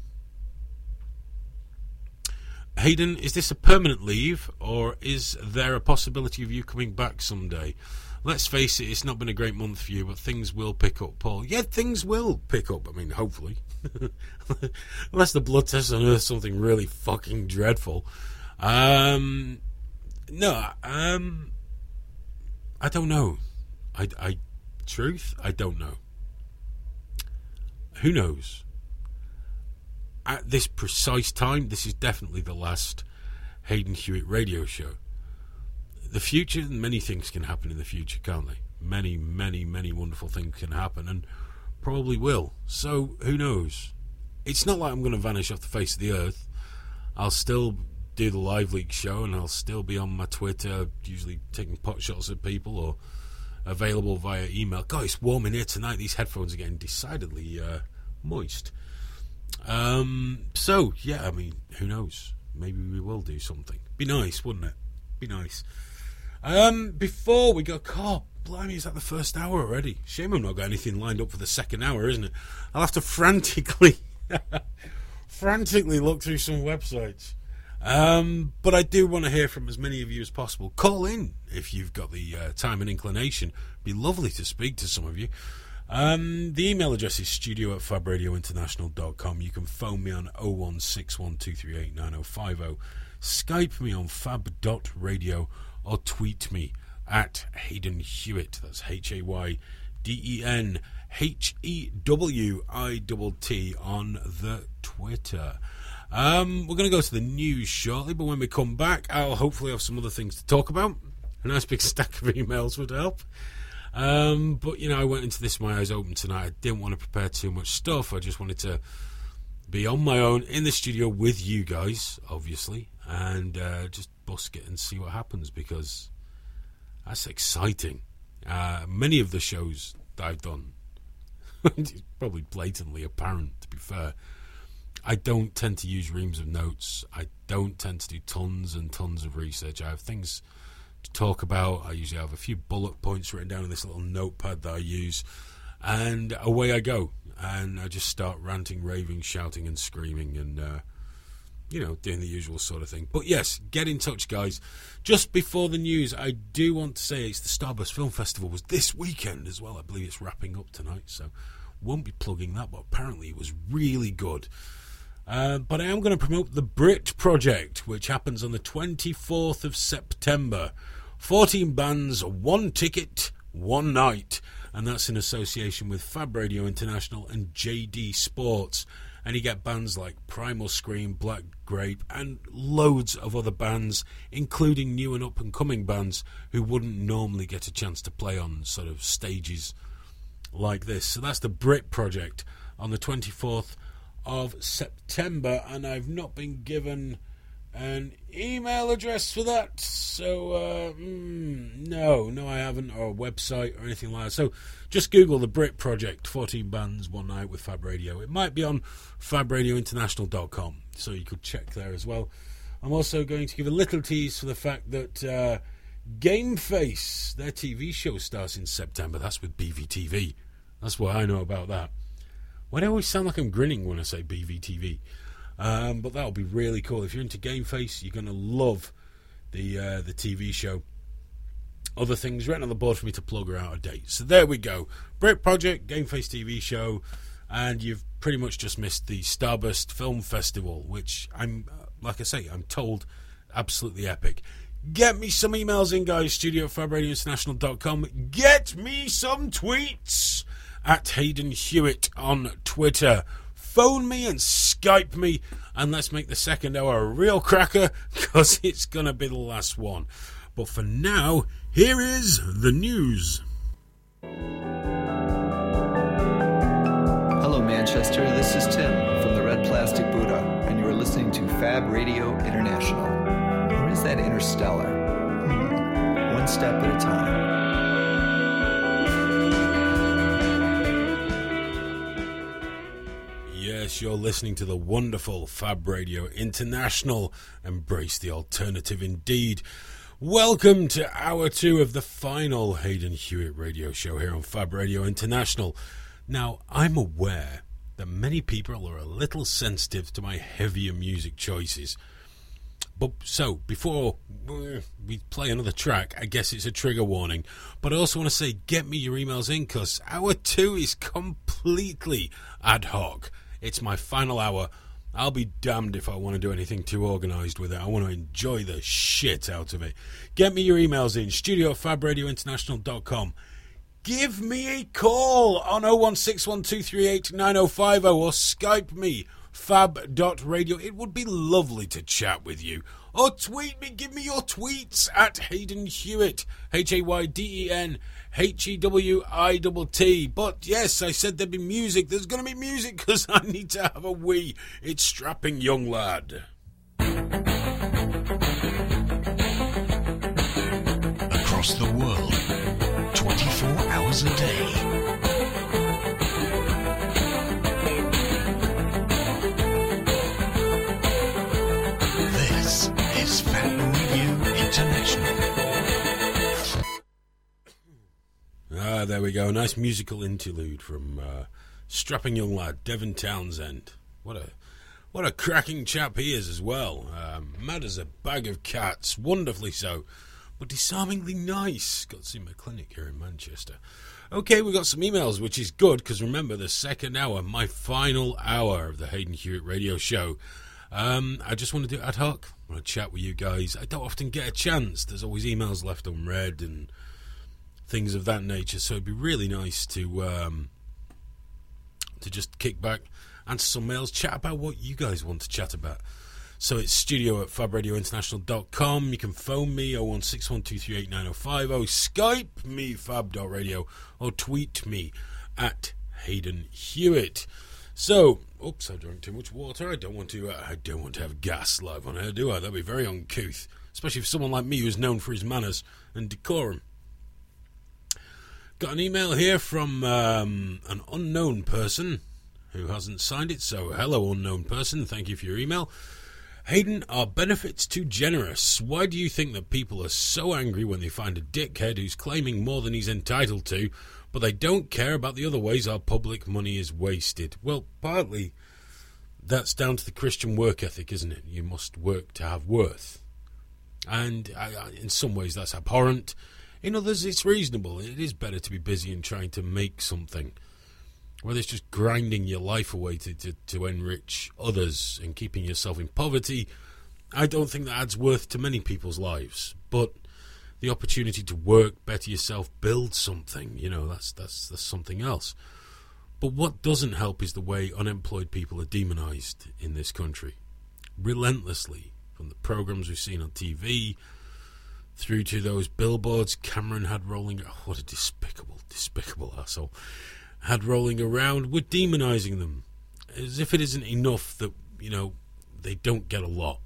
Hayden, is this a permanent leave, or is there a possibility of you coming back someday? let's face it, it's not been a great month for you, but things will pick up, Paul. Yeah, things will pick up. I mean, hopefully. [LAUGHS] Unless the blood test unearths something really fucking dreadful. Um, no, um, I don't know. I, I, truth, I don't know. Who knows? At this precise time, this is definitely the last Hayden Hewitt radio show the future, many things can happen in the future, can't they? Many, many, many wonderful things can happen, and probably will. So who knows? It's not like I'm going to vanish off the face of the earth. I'll still do the live leak show, and I'll still be on my Twitter, usually taking pot shots at people or available via email. God, it's warm in here tonight. These headphones are getting decidedly uh, moist. Um, so yeah, I mean, who knows? Maybe we will do something. Be nice, wouldn't it? Be nice. Um, before we go, God, blimey, is that the first hour already? Shame I've not got anything lined up for the second hour, isn't it? I'll have to frantically, [LAUGHS] frantically look through some websites. Um, but I do want to hear from as many of you as possible. Call in if you've got the uh, time and inclination. Be lovely to speak to some of you. Um, the email address is studio at fabradiointernational.com. You can phone me on 01612389050. Skype me on fab.radio or tweet me at Hayden Hewitt. That's H A Y D E N H E W I T T on the Twitter. Um, we're going to go to the news shortly, but when we come back, I'll hopefully have some other things to talk about. A nice big stack of emails would help. Um, but you know, I went into this my eyes open tonight. I didn't want to prepare too much stuff. I just wanted to be on my own in the studio with you guys, obviously, and uh, just busk it and see what happens because that's exciting. Uh, many of the shows that I've done, [LAUGHS] it's probably blatantly apparent to be fair. I don't tend to use reams of notes. I don't tend to do tons and tons of research. I have things to talk about. I usually have a few bullet points written down in this little notepad that I use, and away I go. And I just start ranting, raving, shouting, and screaming, and uh, you know, doing the usual sort of thing. But yes, get in touch, guys. Just before the news, I do want to say it's the Starburst Film Festival was this weekend as well. I believe it's wrapping up tonight, so won't be plugging that, but apparently it was really good. Uh, but I am going to promote the Brit Project, which happens on the 24th of September. 14 bands, one ticket, one night. And that's in association with Fab Radio International and JD Sports and you get bands like Primal Scream, Black Grape, and loads of other bands, including new and up and coming bands who wouldn't normally get a chance to play on sort of stages like this. So that's the Brit Project on the 24th of September, and I've not been given an email address for that. So, uh, mm, no, no, I haven't, or a website or anything like that. So, just Google the Brit Project 14 bands, one night with Fab Radio. It might be on fabradiointernational.com, so you could check there as well. I'm also going to give a little tease for the fact that uh, Game Face, their TV show, starts in September. That's with BVTV. That's what I know about that. Why do I always sound like I'm grinning when I say BVTV? Um, but that'll be really cool. If you're into Game Face, you're going to love the uh, the TV show. Other things written on the board for me to plug are out of date. So there we go. Brit Project, Game Face TV show, and you've pretty much just missed the Starburst Film Festival, which I'm, uh, like I say, I'm told, absolutely epic. Get me some emails in, guys. Studio at FabRadioInternational.com. Get me some tweets at Hayden Hewitt on Twitter. Phone me and Skype me, and let's make the second hour a real cracker [LAUGHS] because it's going to be the last one. But for now, here is the news. Hello, Manchester. This is Tim from the Red Plastic Buddha, and you are listening to Fab Radio International. Or is that interstellar? Hmm. One step at a time. You're listening to the wonderful Fab Radio International. Embrace the alternative indeed. Welcome to hour two of the final Hayden Hewitt radio show here on Fab Radio International. Now, I'm aware that many people are a little sensitive to my heavier music choices. But so, before uh, we play another track, I guess it's a trigger warning. But I also want to say, get me your emails in because hour two is completely ad hoc. It's my final hour. I'll be damned if I want to do anything too organised with it. I want to enjoy the shit out of it. Get me your emails in studio at fabradiointernational.com. Give me a call on 01612389050 or Skype me fab.radio. It would be lovely to chat with you. Or tweet me, give me your tweets at Hayden Hewitt, H A Y D E N H E W I T T. But yes, I said there'd be music. There's going to be music because [LAUGHS] I need to have a wee. It's strapping young lad. across the world, 24 hours a day. Ah, there we go. Nice musical interlude from uh, strapping young lad Devin Townsend. What a what a cracking chap he is as well. Um, mad as a bag of cats, wonderfully so, but disarmingly nice. Got to see my clinic here in Manchester. Okay, we got some emails, which is good because remember the second hour, my final hour of the Hayden Hewitt Radio Show. Um, I just want to do ad hoc. I want to chat with you guys. I don't often get a chance. There's always emails left unread and things of that nature. So it'd be really nice to um, to just kick back, answer some mails, chat about what you guys want to chat about. So it's studio at fabradiointernational.com. You can phone me 01612389050, Skype me fab.radio, or tweet me at Hayden Hewitt. So, oops, I drank too much water. I don't want to. Uh, I don't want to have gas live on air, do I? That'd be very uncouth, especially for someone like me who's known for his manners and decorum. Got an email here from um, an unknown person who hasn't signed it. So, hello, unknown person. Thank you for your email. Hayden, are benefits too generous? Why do you think that people are so angry when they find a dickhead who's claiming more than he's entitled to, but they don't care about the other ways our public money is wasted? Well, partly that's down to the Christian work ethic, isn't it? You must work to have worth. And I, I, in some ways, that's abhorrent. In others, it's reasonable. It is better to be busy and trying to make something. Whether it's just grinding your life away to, to, to enrich others and keeping yourself in poverty, I don't think that adds worth to many people's lives. But the opportunity to work, better yourself, build something, you know, that's that's that's something else. But what doesn't help is the way unemployed people are demonized in this country. Relentlessly. From the programs we've seen on TV through to those billboards Cameron had rolling. Oh, what a despicable, despicable asshole. had rolling around, we're demonizing them. As if it isn't enough that, you know, they don't get a lot.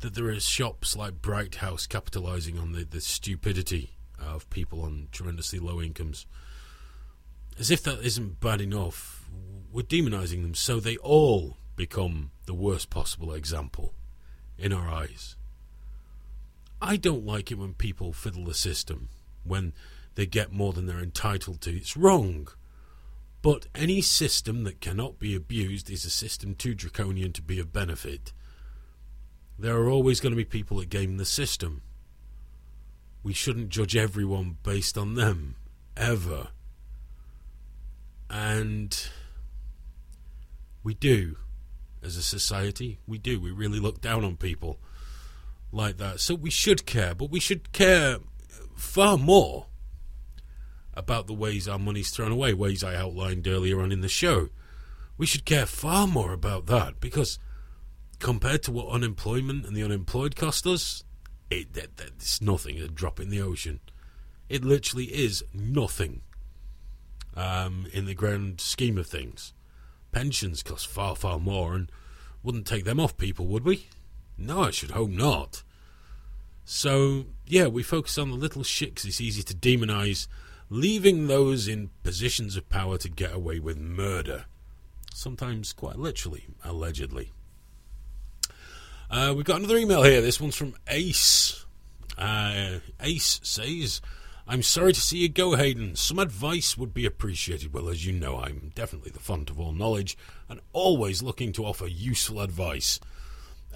That there are shops like Bright House capitalizing on the, the stupidity of people on tremendously low incomes. As if that isn't bad enough, we're demonizing them so they all become the worst possible example in our eyes. I don't like it when people fiddle the system, when they get more than they're entitled to. It's wrong. But any system that cannot be abused is a system too draconian to be of benefit. There are always going to be people that game the system. We shouldn't judge everyone based on them, ever. And we do, as a society, we do. We really look down on people like that. So we should care, but we should care far more about the ways our money's thrown away, ways I outlined earlier on in the show. We should care far more about that because compared to what unemployment and the unemployed cost us, it, that, it's nothing, a drop in the ocean. It literally is nothing um, in the grand scheme of things. Pensions cost far, far more, and wouldn't take them off people, would we? No, I should hope not. So, yeah, we focus on the little shit because it's easy to demonize, leaving those in positions of power to get away with murder. Sometimes quite literally, allegedly. Uh, we've got another email here. This one's from Ace. Uh, Ace says, I'm sorry to see you go, Hayden. Some advice would be appreciated. Well, as you know, I'm definitely the font of all knowledge and always looking to offer useful advice.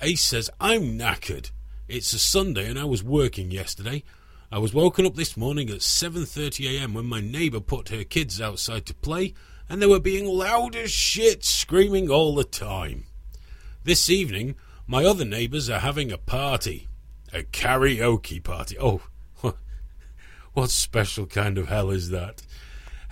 Ace says, I'm knackered. It's a Sunday and I was working yesterday. I was woken up this morning at 7.30am when my neighbour put her kids outside to play and they were being loud as shit, screaming all the time. This evening, my other neighbours are having a party. A karaoke party. Oh, [LAUGHS] what special kind of hell is that?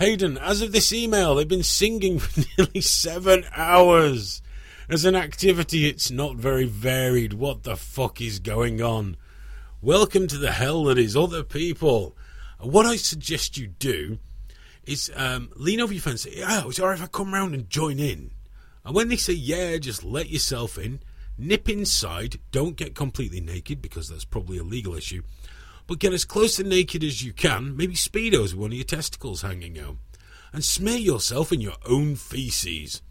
Hayden, as of this email, they've been singing [LAUGHS] for nearly seven hours. As an activity, it's not very varied. What the fuck is going on? Welcome to the hell that is other people. What I suggest you do is um, lean over your fence. And say, oh, it's alright if I come round and join in. And when they say yeah, just let yourself in. Nip inside. Don't get completely naked because that's probably a legal issue. But get as close to naked as you can. Maybe speedos with one of your testicles hanging out, and smear yourself in your own feces.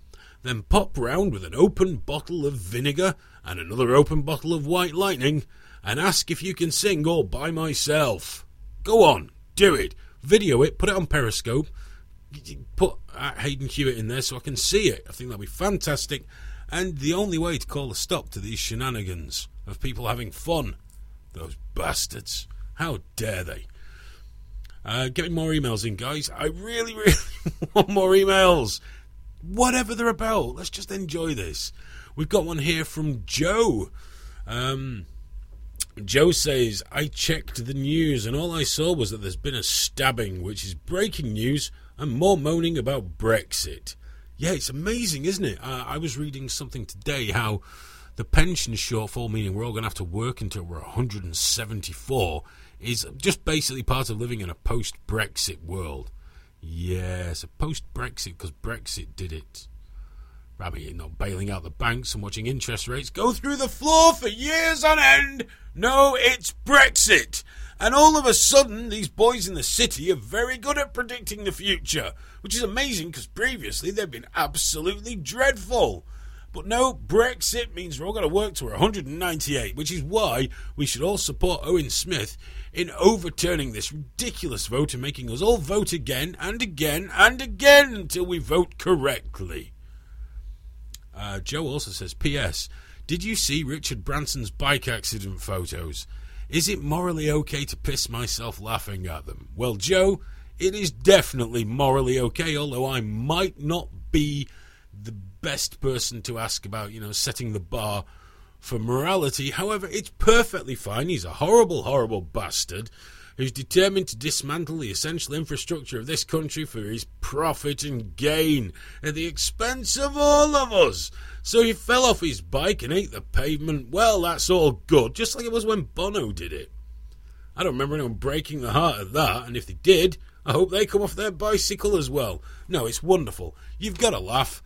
Then pop round with an open bottle of vinegar and another open bottle of white lightning and ask if you can sing all by myself. Go on, do it. Video it, put it on Periscope. Put Hayden Hewitt in there so I can see it. I think that'd be fantastic. And the only way to call a stop to these shenanigans of people having fun. Those bastards. How dare they? Uh, get me more emails in, guys. I really, [LAUGHS] really want more emails. Whatever they're about. Let's just enjoy this. We've got one here from Joe. Um, Joe says, I checked the news and all I saw was that there's been a stabbing, which is breaking news and more moaning about Brexit. Yeah, it's amazing, isn't it? Uh, I was reading something today how the pension shortfall, meaning we're all going to have to work until we're 174, is just basically part of living in a post Brexit world. Yes, a post Brexit because Brexit did it. I mean, not bailing out the banks and watching interest rates go through the floor for years on end. No, it's Brexit. And all of a sudden, these boys in the city are very good at predicting the future, which is amazing because previously they've been absolutely dreadful. But no, Brexit means we're all going to work to 198, which is why we should all support Owen Smith in overturning this ridiculous vote and making us all vote again and again and again until we vote correctly. Uh, Joe also says, P.S. Did you see Richard Branson's bike accident photos? Is it morally okay to piss myself laughing at them? Well, Joe, it is definitely morally okay, although I might not be best person to ask about, you know, setting the bar for morality. However, it's perfectly fine. He's a horrible, horrible bastard who's determined to dismantle the essential infrastructure of this country for his profit and gain at the expense of all of us. So he fell off his bike and ate the pavement. Well, that's all good, just like it was when Bono did it. I don't remember anyone breaking the heart of that, and if they did, I hope they come off their bicycle as well. No, it's wonderful. You've got to laugh.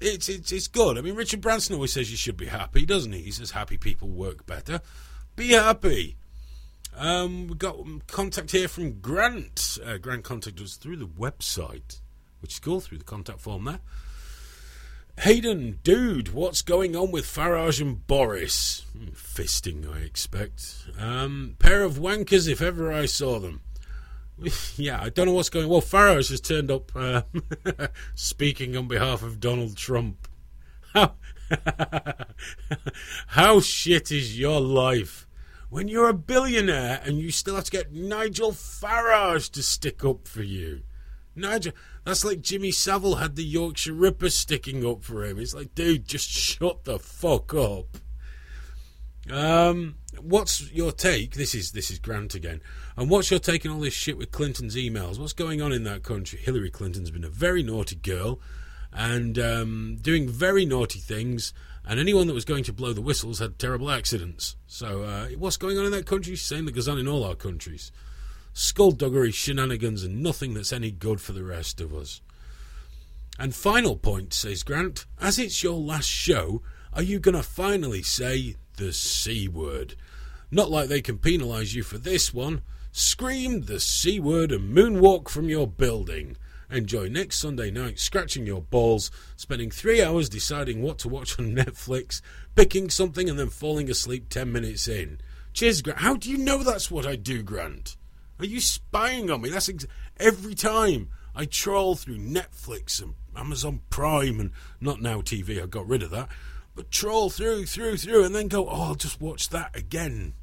It's it's it's good. I mean, Richard Branson always says you should be happy, doesn't he? He says happy people work better. Be happy. Um, we've got contact here from Grant. Uh, Grant contacted us through the website, which is cool, through the contact form there. Hayden, dude, what's going on with Farage and Boris? Hmm, Fisting, I expect. Um, pair of wankers, if ever I saw them. [LAUGHS] yeah, I don't know what's going. Well, Farage has turned up uh, [LAUGHS] speaking on behalf of Donald Trump. How [LAUGHS] how shit is your life when you're a billionaire and you still have to get Nigel Farage to stick up for you? Nigel, that's like Jimmy Savile had the Yorkshire Ripper sticking up for him. It's like, dude, just shut the fuck up. Um, what's your take? This is this is Grant again. And what's your take on all this shit with Clinton's emails? What's going on in that country? Hillary Clinton's been a very naughty girl and um, doing very naughty things. And anyone that was going to blow the whistles had terrible accidents. So uh, what's going on in that country? Same that goes on in all our countries. Skullduggery, shenanigans, and nothing that's any good for the rest of us. And final point, says Grant, as it's your last show, are you going to finally say the C word? Not like they can penalise you for this one. Scream the C word and moonwalk from your building. Enjoy next Sunday night scratching your balls, spending three hours deciding what to watch on [LAUGHS] Netflix, picking something and then falling asleep ten minutes in. Cheers, Grant. How do you know that's what I do, Grant? Are you spying on me? That's ex- every time I troll through Netflix and Amazon Prime and not now TV. I got rid of that, troll through, through, through, and then go. Oh, I'll just watch that again,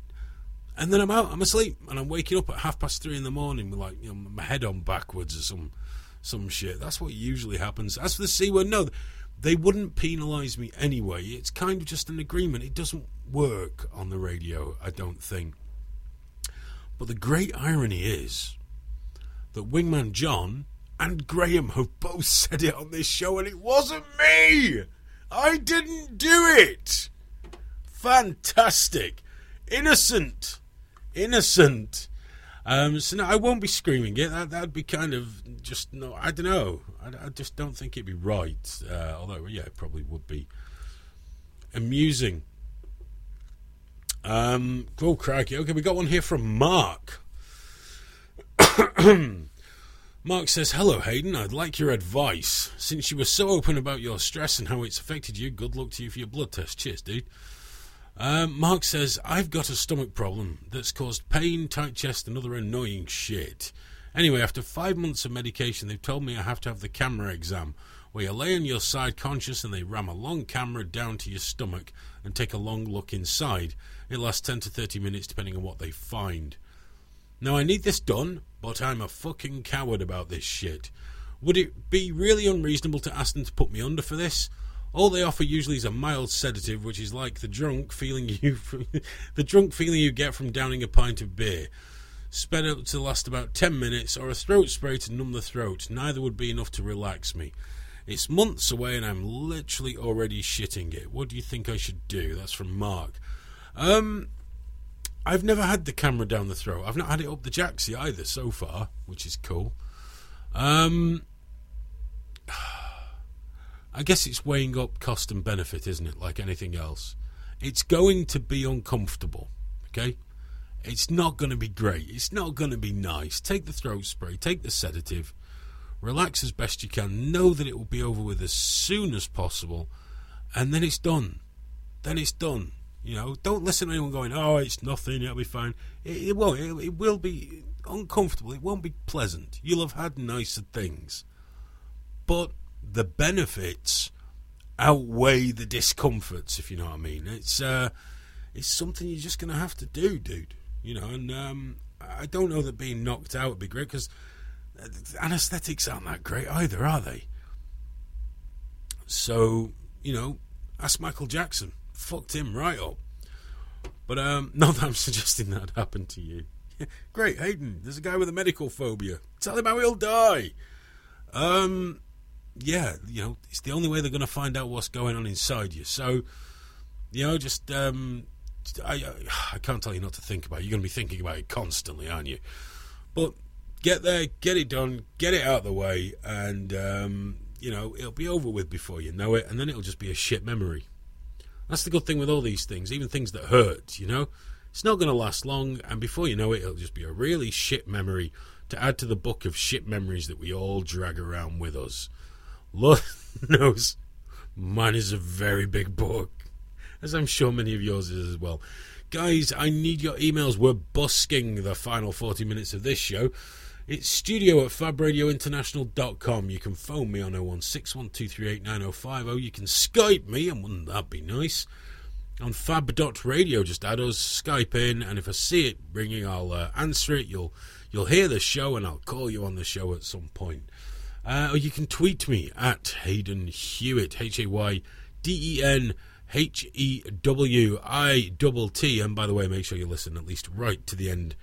and then I'm out. I'm asleep, and I'm waking up at half past three in the morning with like you know, my head on backwards or some some shit. That's what usually happens. As for the C word, no, they wouldn't penalise me anyway. It's kind of just an agreement. It doesn't work on the radio, I don't think. But the great irony is that Wingman John and Graham have both [LAUGHS] said it on this show, and it wasn't me! I didn't do it! Fantastic! Innocent! Innocent! Um, so no, I won't be screaming it. That that'd be kind of just no. I don't know. I, I just don't think it'd be right. Uh, although yeah, it probably would be amusing. Um, crikey. Okay, we got one here from Mark. [COUGHS] [COUGHS] Mark says, Hello, Hayden. I'd like your advice. Since you were so open about your stress and how it's affected you, good luck to you for your blood test. Cheers, dude. Um, Mark says, I've got a stomach problem that's caused pain, tight chest, and other annoying shit. Anyway, after five months of medication, they've told me I have to have the camera exam, where you lay on your side conscious and they ram a long camera down to your stomach and take a long look inside. It lasts 10 to 30 minutes depending on what they find. Now, I need this done, but I'm a fucking coward about this shit. Would it be really unreasonable to ask them to put me under for this? All they offer usually is a mild sedative, which is like the drunk feeling you [LAUGHS] the drunk feeling you get from downing a pint of beer. Sped up to last about ten minutes, or a throat spray to numb the throat. Neither would be enough to relax me. It's months away, and I'm literally already shitting it. What do you think I should do? That's from Mark. Um, I've never had the camera down the throat. I've not had it up the jacksie either so far, which is cool. Um, [SIGHS] I guess it's weighing up cost and benefit, isn't it? Like anything else, it's going to be uncomfortable. Okay, it's not going to be great. It's not going to be nice. Take the throat spray. Take the sedative. Relax as best you can. Know that it will be over with as soon as possible, and then it's done. Then it's done. You know, don't listen to anyone going, "Oh, it's nothing. It'll be fine." It, it won't. It, it will be uncomfortable. It won't be pleasant. You'll have had nicer things, but the benefits outweigh the discomforts, if you know what I mean. It's uh, it's something you're just to have to do, dude. You know, and um, I don't know that being knocked out would be great because anesthetics aren't that great either, are they? So you know, ask Michael Jackson. Fucked him right up. But um, [LAUGHS] not that I'm suggesting that happened to you. [LAUGHS] Great, Hayden. There's a guy with a medical phobia. Tell him how he'll die. Um, yeah, you know, it's the only way they're going to find out what's going on inside you. So, you know, just um, I I can't tell you not to think about it. You're going to be thinking about it constantly, aren't you? But get there, get it done, get it out of the way, and um, you know it'll be over with before you know it, and then it'll just be a shit memory. That's the good thing with all these things, even things that hurt. You know, it's not going to last long, and before you know it, it'll just be a really shit memory to add to the book of shit memories that we all drag around with us. Lord [LAUGHS] knows, mine is a very big book, as I'm sure many of yours is as well. Guys, I need your emails. We're busking the final 40 minutes of this show. It's studio at fabradiointernational.com. You can phone me on 01612389050. You can Skype me, and wouldn't that be nice? On fab.radio, just add us, Skype in, and if I see it ringing, I'll uh, answer it. You'll you'll hear the show, and I'll call you on the show at some point. Uh, or you can tweet me at Hayden Hewitt, H A Y D E N H E W I double T. And by the way, make sure you listen at least right to the end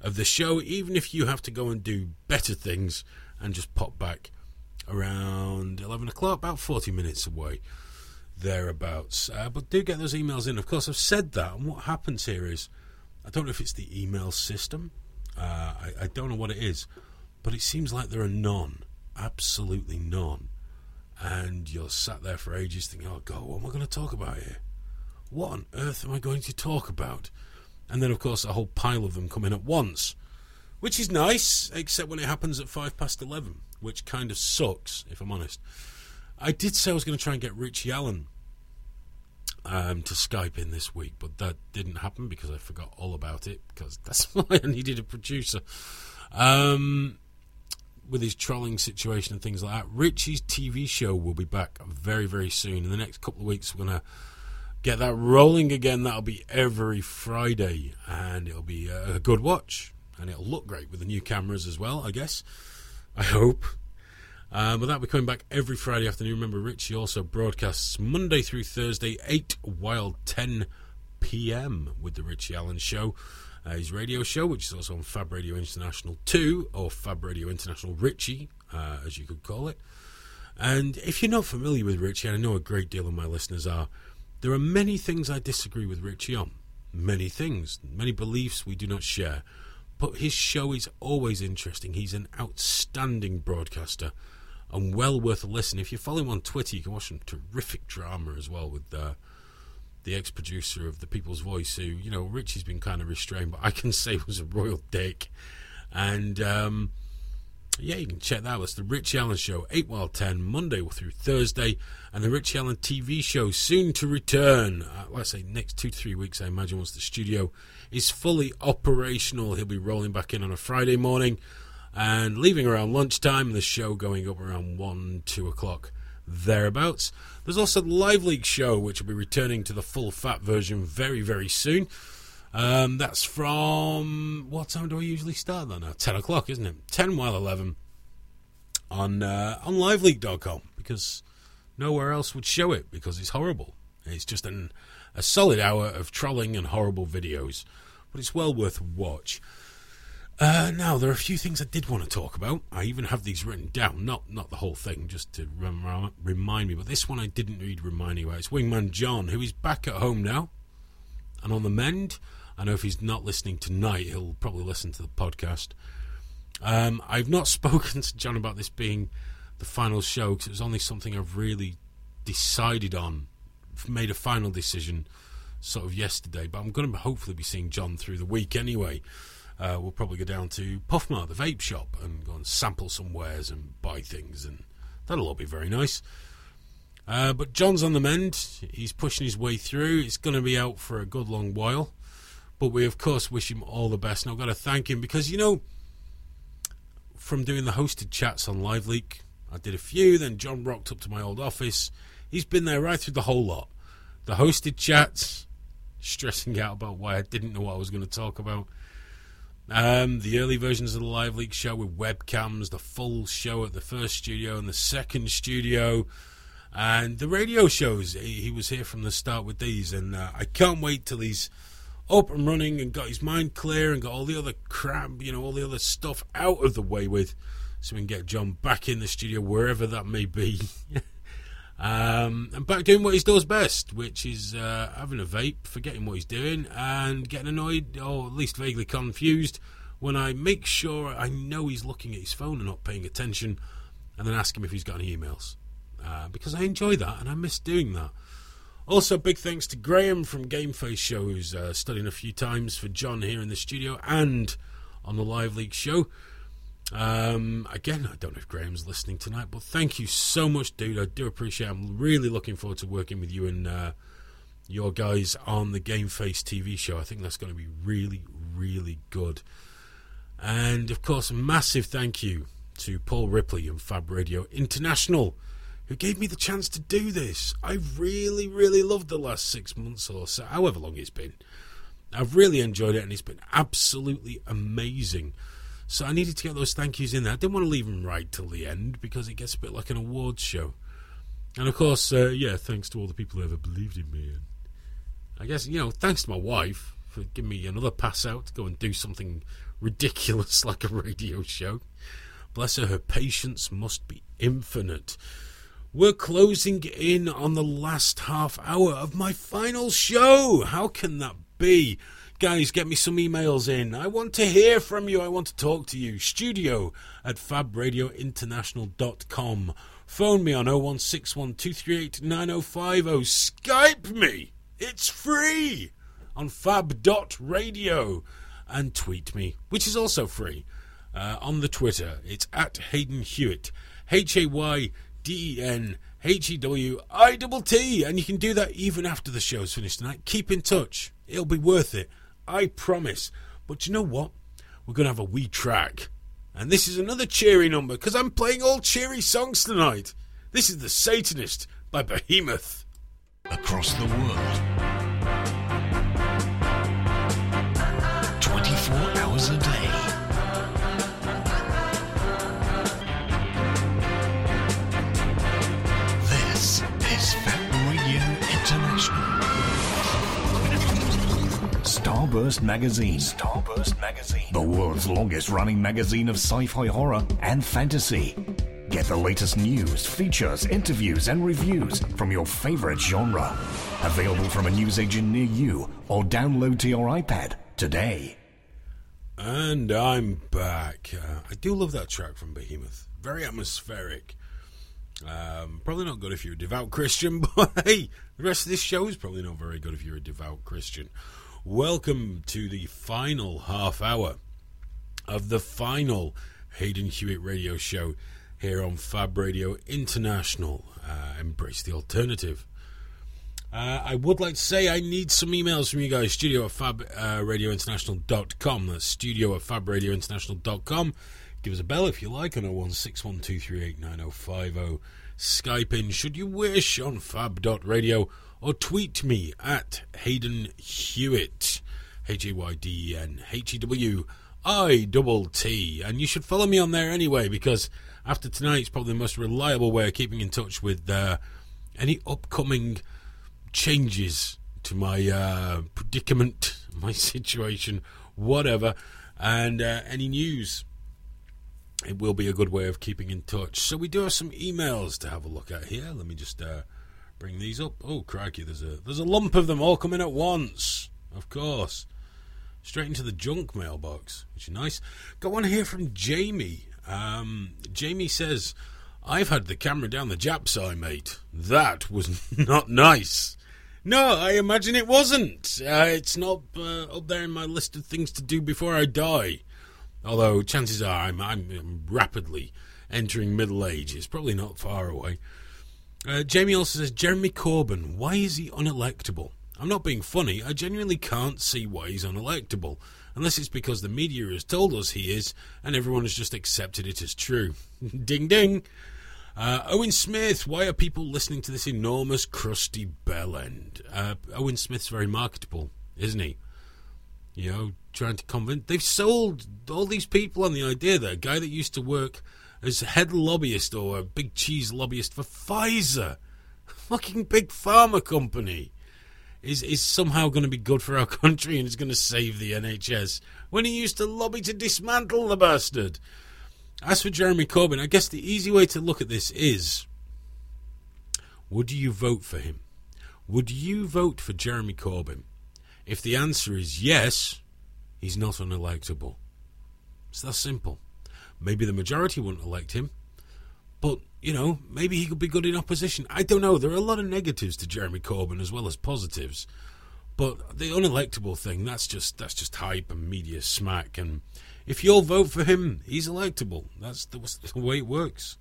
of the show, even if you have to go and do better things and just pop back around 11 o'clock, about 40 minutes away, thereabouts. Uh, but do get those emails in. Of course, I've said that, and what happens here is I don't know if it's the email system, uh, I, I don't know what it is, but it seems like there are none, absolutely none. And you're sat there for ages thinking, oh, God, what am I going to talk about here? What on earth am I going to talk about? And then, of course, a whole pile of them come in at once, which is nice, except when it happens at five past 11, which kind of sucks, if I'm honest. I did say I was going to try and get Richie Allen um, to Skype in this week, but that didn't happen because I forgot all about it, because that's [LAUGHS] why I needed a producer. Um, with his trolling situation and things like that. Richie's TV show will be back very, very soon. In the next couple of weeks, we're going to get that rolling again. That'll be every Friday, and it'll be a good watch, and it'll look great with the new cameras as well. I guess, I hope. Uh, but that'll be coming back every Friday afternoon. Remember, Richie also broadcasts Monday through Thursday, 8 while 10 p.m. with the Richie Allen Show. Uh, his radio show, which is also on Fab Radio International 2, or Fab Radio International Richie, uh, as you could call it. And if you're not familiar with Richie, and I know a great deal of my listeners are, there are many things I disagree with Richie on. Many things, many beliefs we do not share. But his show is always interesting. He's an outstanding broadcaster and well worth a listen. If you follow him on Twitter, you can watch some terrific drama as well with uh, the ex producer of The People's Voice, who, you know, Richie's been kind of restrained, but I can [LAUGHS] say was a royal dick. And, um, yeah, you can check that out. It's the Rich Allen Show, 8 while 10, Monday through Thursday, and the Rich Allen TV show soon to return. Uh, let's say next two to three weeks, I imagine, once the studio is fully operational. He'll be rolling back in on a Friday morning and leaving around lunchtime, the show going up around 1, 2 o'clock, thereabouts. There's also the Live Leak show, which will be returning to the full fat version very, very soon. Um, that's from what time do I usually start that now? Ten o'clock, isn't it? Ten while eleven on uh, on LiveLeak.com because nowhere else would show it because it's horrible. It's just an, a solid hour of trolling and horrible videos, but it's well worth a watch. Uh, now there are a few things I did want to talk about. I even have these written down, not not the whole thing, just to rem- remind me. But this one I didn't read reminding about. It's Wingman John, who is back at home now and on the mend. I know if he's not listening tonight, he'll probably listen to the podcast. Um, I've not [LAUGHS] spoken to John about this being the final show because it was only something I've really decided on, made a final decision sort of yesterday. But I'm going to hopefully be seeing John through the week anyway. Uh, we'll probably go down to Puffmart, the vape shop, and go and sample some wares and buy things, and that'll all be very nice. Uh, but John's on the mend. He's pushing his way through. It's going to be out for a good long while. But we, of course, wish him all the best. And I've got to thank him because, you know, from doing the hosted chats on LiveLeak, I did a few. Then John rocked up to my old office. He's been there right through the whole lot. The hosted chats, stressing out about why I didn't know what I was going to talk about. Um, the early versions of the LiveLeak show with webcams, the full show at the first studio and the second studio, and the radio shows. He was here from the start with these, and uh, I can't wait till he's up and running and got his mind clear and got all the other crap, you know, all the other stuff out of the way with, so we can get John back in the studio wherever that may be. [LAUGHS] um, and back doing what he does best, which is uh, having a vape, forgetting what he's doing, and getting annoyed or at least vaguely confused when I make sure I know he's looking at his phone and not paying attention, and then ask him if he's got any emails. Uh, because I enjoy that and I miss doing that. Also, big thanks to Graham from Game Face Show, who's uh, studying a few times for John here in the studio and on the Live Leak show. Um, again, I don't know if Graham's listening tonight, but thank you so much, dude. I do appreciate it. I'm really looking forward to working with you and uh, your guys on the Game Face TV show. I think that's going to be really, really good. And of course, a massive thank you to Paul Ripley and Fab Radio International, who gave me the chance to do this. I really, really loved the last six months or so, however long it's been. I've really enjoyed it, and it's been absolutely amazing. So I needed to get those thank yous in there. I didn't want to leave them right till the end because it gets a bit like an awards show. And of course, uh, yeah, thanks to all the people who ever believed in me. And I guess, you know, thanks to my wife for giving me another pass out to go and do something ridiculous [LAUGHS] like a radio show. Bless her, her patience must be infinite. We're closing in on the last half hour of my final show. How can that be? Guys, get me some emails in. I want to hear from you. I want to talk to you. Studio at fabradiointernational.com. Phone me on 01612389050. Skype me. It's free on fab.radio. And tweet me, which is also free. Uh, on the Twitter, it's at Hayden Hewitt. H A Y D E N H E W I T T. And you can do that even after the show's finished tonight. Keep in touch. It'll be worth it. I promise. But you know what? We're going to have a wee track. And this is another cheery number because I'm playing all cheery songs tonight. This is The Satanist by Behemoth. Across the world. 24 hours a day. Starburst Magazine. Starburst Magazine. The world's longest running magazine of sci fi horror and fantasy. Get the latest news, features, interviews, and reviews from your favorite genre. Available from a newsagent near you or download to your iPad today. And I'm back. Uh, I do love that track from Behemoth. Very atmospheric. Um, probably not good if you're a devout Christian, [LAUGHS] but hey, the rest of this show is probably not very good if you're a devout Christian. Welcome to the final half hour of the final Hayden Hewitt radio show here on Fab Radio International. Uh, embrace the alternative. Uh, I would like to say I need some emails from you guys. Studio at fabradiointernational.com. That's studio at fabradiointernational.com. Give us a bell if you like on 01612389050. Skype in should you wish on fab.radio or tweet me at Hayden Hewitt. H A Y D E N H E W I. And you should follow me on there anyway because after tonight it's probably the most reliable way of keeping in touch with uh, any upcoming changes to my uh, predicament, [LAUGHS] my situation, whatever, and uh, any news. It will be a good way of keeping in touch. So we do have some emails to have a look at here. Let me just uh, bring these up. Oh crikey, there's a there's a lump of them all coming at once. Of course, straight into the junk mailbox, which is nice. Got one here from Jamie. Um, Jamie says, "I've had the camera down the Jap's eye, mate. That was [LAUGHS] not nice." No, I imagine it wasn't. Uh, it's not uh, up there in my list of things to do before I die. Although chances are I'm, I'm rapidly entering middle age. It's probably not far away. Uh, Jamie also says Jeremy Corbyn. Why is he unelectable? I'm not being funny. I genuinely can't see why he's unelectable, unless it's because the media has told us he is, and everyone has just accepted it as true. [LAUGHS] ding ding. Uh, Owen Smith, why are people listening to this enormous crusty bell end? Uh, Owen Smith's very marketable, isn't he? You know, trying to convince. They've sold all these people on the idea that a guy that used to work as head lobbyist or a big cheese lobbyist for Pfizer, [LAUGHS] fucking big pharma company, is is somehow going to be good for our [LAUGHS] country and is going to save the NHS when he used to lobby to dismantle the bastard. As for Jeremy Corbyn, I guess the easy way to look at this is would you vote for him? Would you vote for Jeremy Corbyn? If the answer is yes, he's not unelectable. It's that simple. Maybe the majority wouldn't elect him, but you know, maybe he could be good in opposition. I don't know. There are a lot of negatives to Jeremy Corbyn as well as positives. But the unelectable thing, that's just that's just hype and media smack. And if you'll vote for him, he's electable. That's the, the way it works.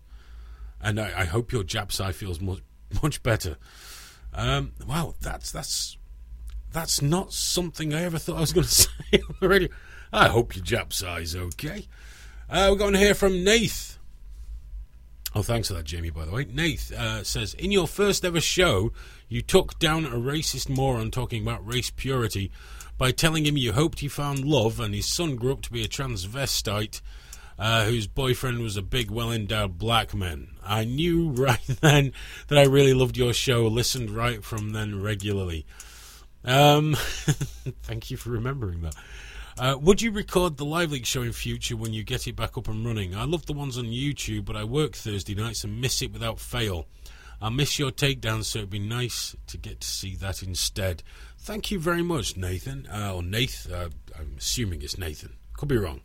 And I, I hope your Japsai feels much [LAUGHS] much better. Um, wow, that's that's that's not something I ever thought I was going [LAUGHS] to say on the radio. I hope your Japsai's okay. Uh, we're going to hear from Nath. Oh, thanks for that, Jamie, by the way. Nath uh, says In your first ever show, you took down a racist moron talking about race purity by telling him you hoped he found love and his son grew up to be a transvestite uh, whose boyfriend was a big, well endowed black man. I knew [LAUGHS] right then that I really loved your show, listened right from then regularly. Um, [LAUGHS] thank you for remembering that. Uh, would you record the Live Leak show in future when you get it back up and running? I love the ones on YouTube, but I work Thursday nights and miss it without fail. I miss your takedown, so it'd be nice to get to see that instead. Thank you very much, Nathan. Uh, or Nath. Uh, I'm assuming it's Nathan. Could be wrong.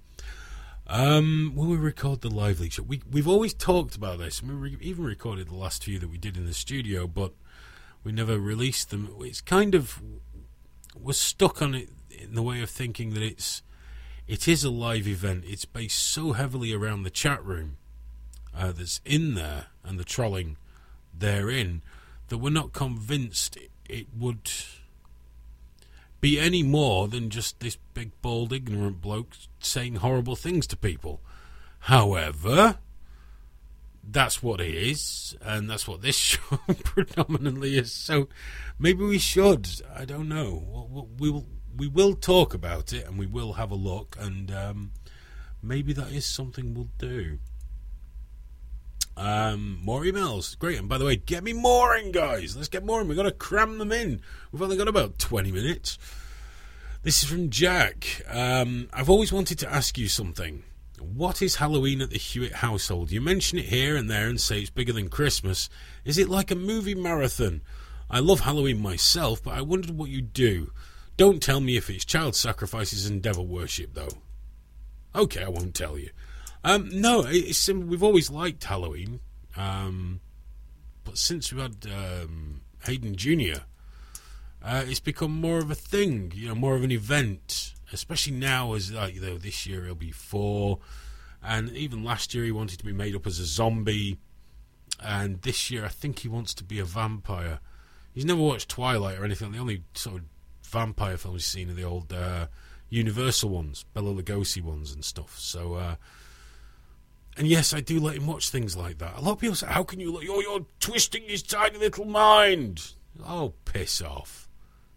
Um, will we record the live leak show? We, we've always talked about this, we re- even recorded the last few that we did in the studio, but we never released them. It's kind of we're stuck on it in the way of thinking that it's it is a live event. It's based so heavily around the chat room uh, that's in there and the trolling therein that we're not convinced it, would be any more than just this big, bald, ignorant bloke saying horrible things to people. However, that's what it is, and that's what this [LAUGHS] show [LAUGHS] predominantly is. So maybe we should. I don't know. We will we will talk about it, and we will have a look, and um, maybe that is something we'll do. Um, more emails, great. And by the way, get me more in, guys. Let's get more in. We've got to cram them in. We've only got about twenty minutes. This is from Jack. Um, I've always wanted to ask you something. What is Halloween at the Hewitt household? You mention it here and there and say it's bigger than Christmas. Is it like a movie marathon? I love Halloween myself, but I wondered what you do. Don't tell me if it's child sacrifices and devil worship, though. Okay, I won't tell you. Um, no, it's we've always liked Halloween, um, but since we've had um, Hayden Junior, uh, it's become more of a thing. You know, more of an event, especially now as like you know this year he'll be four, and even last year he wanted to be made up as a zombie, and this year I think he wants to be a vampire. He's never watched Twilight or anything. The only sort of vampire films he's seen are the old uh, Universal ones, Bela Lugosi ones, and stuff. So. Uh, and yes, I do let him watch things like that. A lot of people say, "How can you? Let, you're, twisting his tiny little mind." Oh, piss off!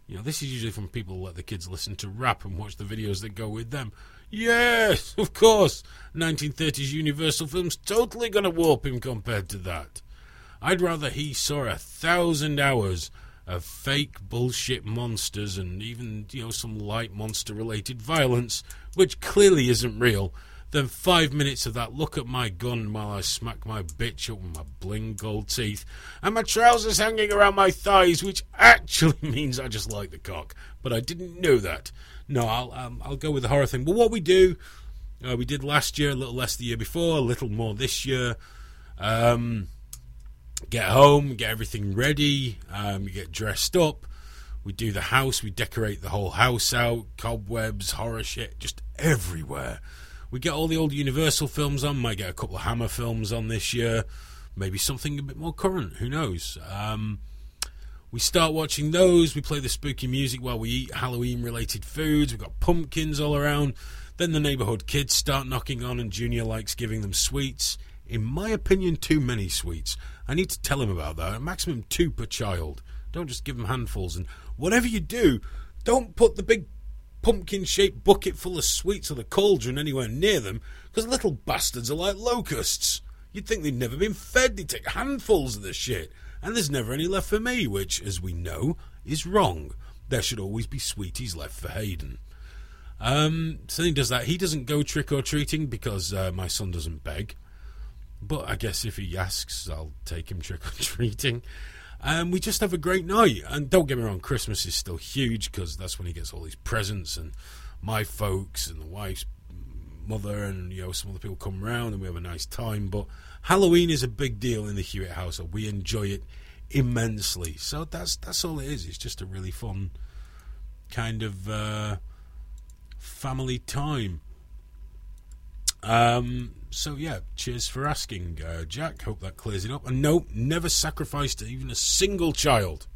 You know, this is usually from people who let the kids listen to rap and watch the videos that go with them. Yes, [LAUGHS] of course, 1930s Universal films totally gonna warp him compared to that. I'd rather he saw a thousand hours of fake bullshit monsters and even, you know, some light monster related violence, which clearly isn't real then five minutes of that look at my gun while I smack my bitch up with my bling gold teeth, and my trousers hanging around my thighs, which actually [LAUGHS] means I just like the cock. But I didn't know that. No, I'll um, I'll go with the horror thing. But what we do, uh, we did last year, a little less the year before, a little more this year. Um, get home, get everything ready, um, get dressed up. We do the house, we decorate the whole house out, cobwebs, horror shit, just everywhere. We get all the old Universal films on. Might get a couple of Hammer films on this year. Maybe something a bit more current. Who knows? Um, we start watching those. We play the spooky music while we eat Halloween related foods. We've got pumpkins all around. Then the neighbourhood kids start knocking on, and Junior likes giving them sweets. In my opinion, too many sweets. I need to tell him about that. A maximum two per child. Don't just give them handfuls. And whatever you do, don't put the big pumpkin shaped bucket full of sweets or the cauldron anywhere near them because little bastards are like locusts. You'd think they'd never been fed, they take handfuls of the shit, and there's never any left for me, which, as we know, is wrong. There should always be sweeties left for Hayden. Um, so he does that. He doesn't go trick or treating because uh, my son doesn't beg. But I guess if he asks, I'll take him trick or treating. And we just have a great night. And don't get me wrong, Christmas is still huge because that's when he gets all these presents and my folks and the wife's mother and you know some other people come round and we have a nice time. But Halloween is a big deal in the Hewitt household. We enjoy it immensely. So that's that's all it is. It's just a really fun kind of uh, family time. Um, so yeah, cheers for asking, uh, Jack. Hope that clears it up. And no, never sacrificed even a single child.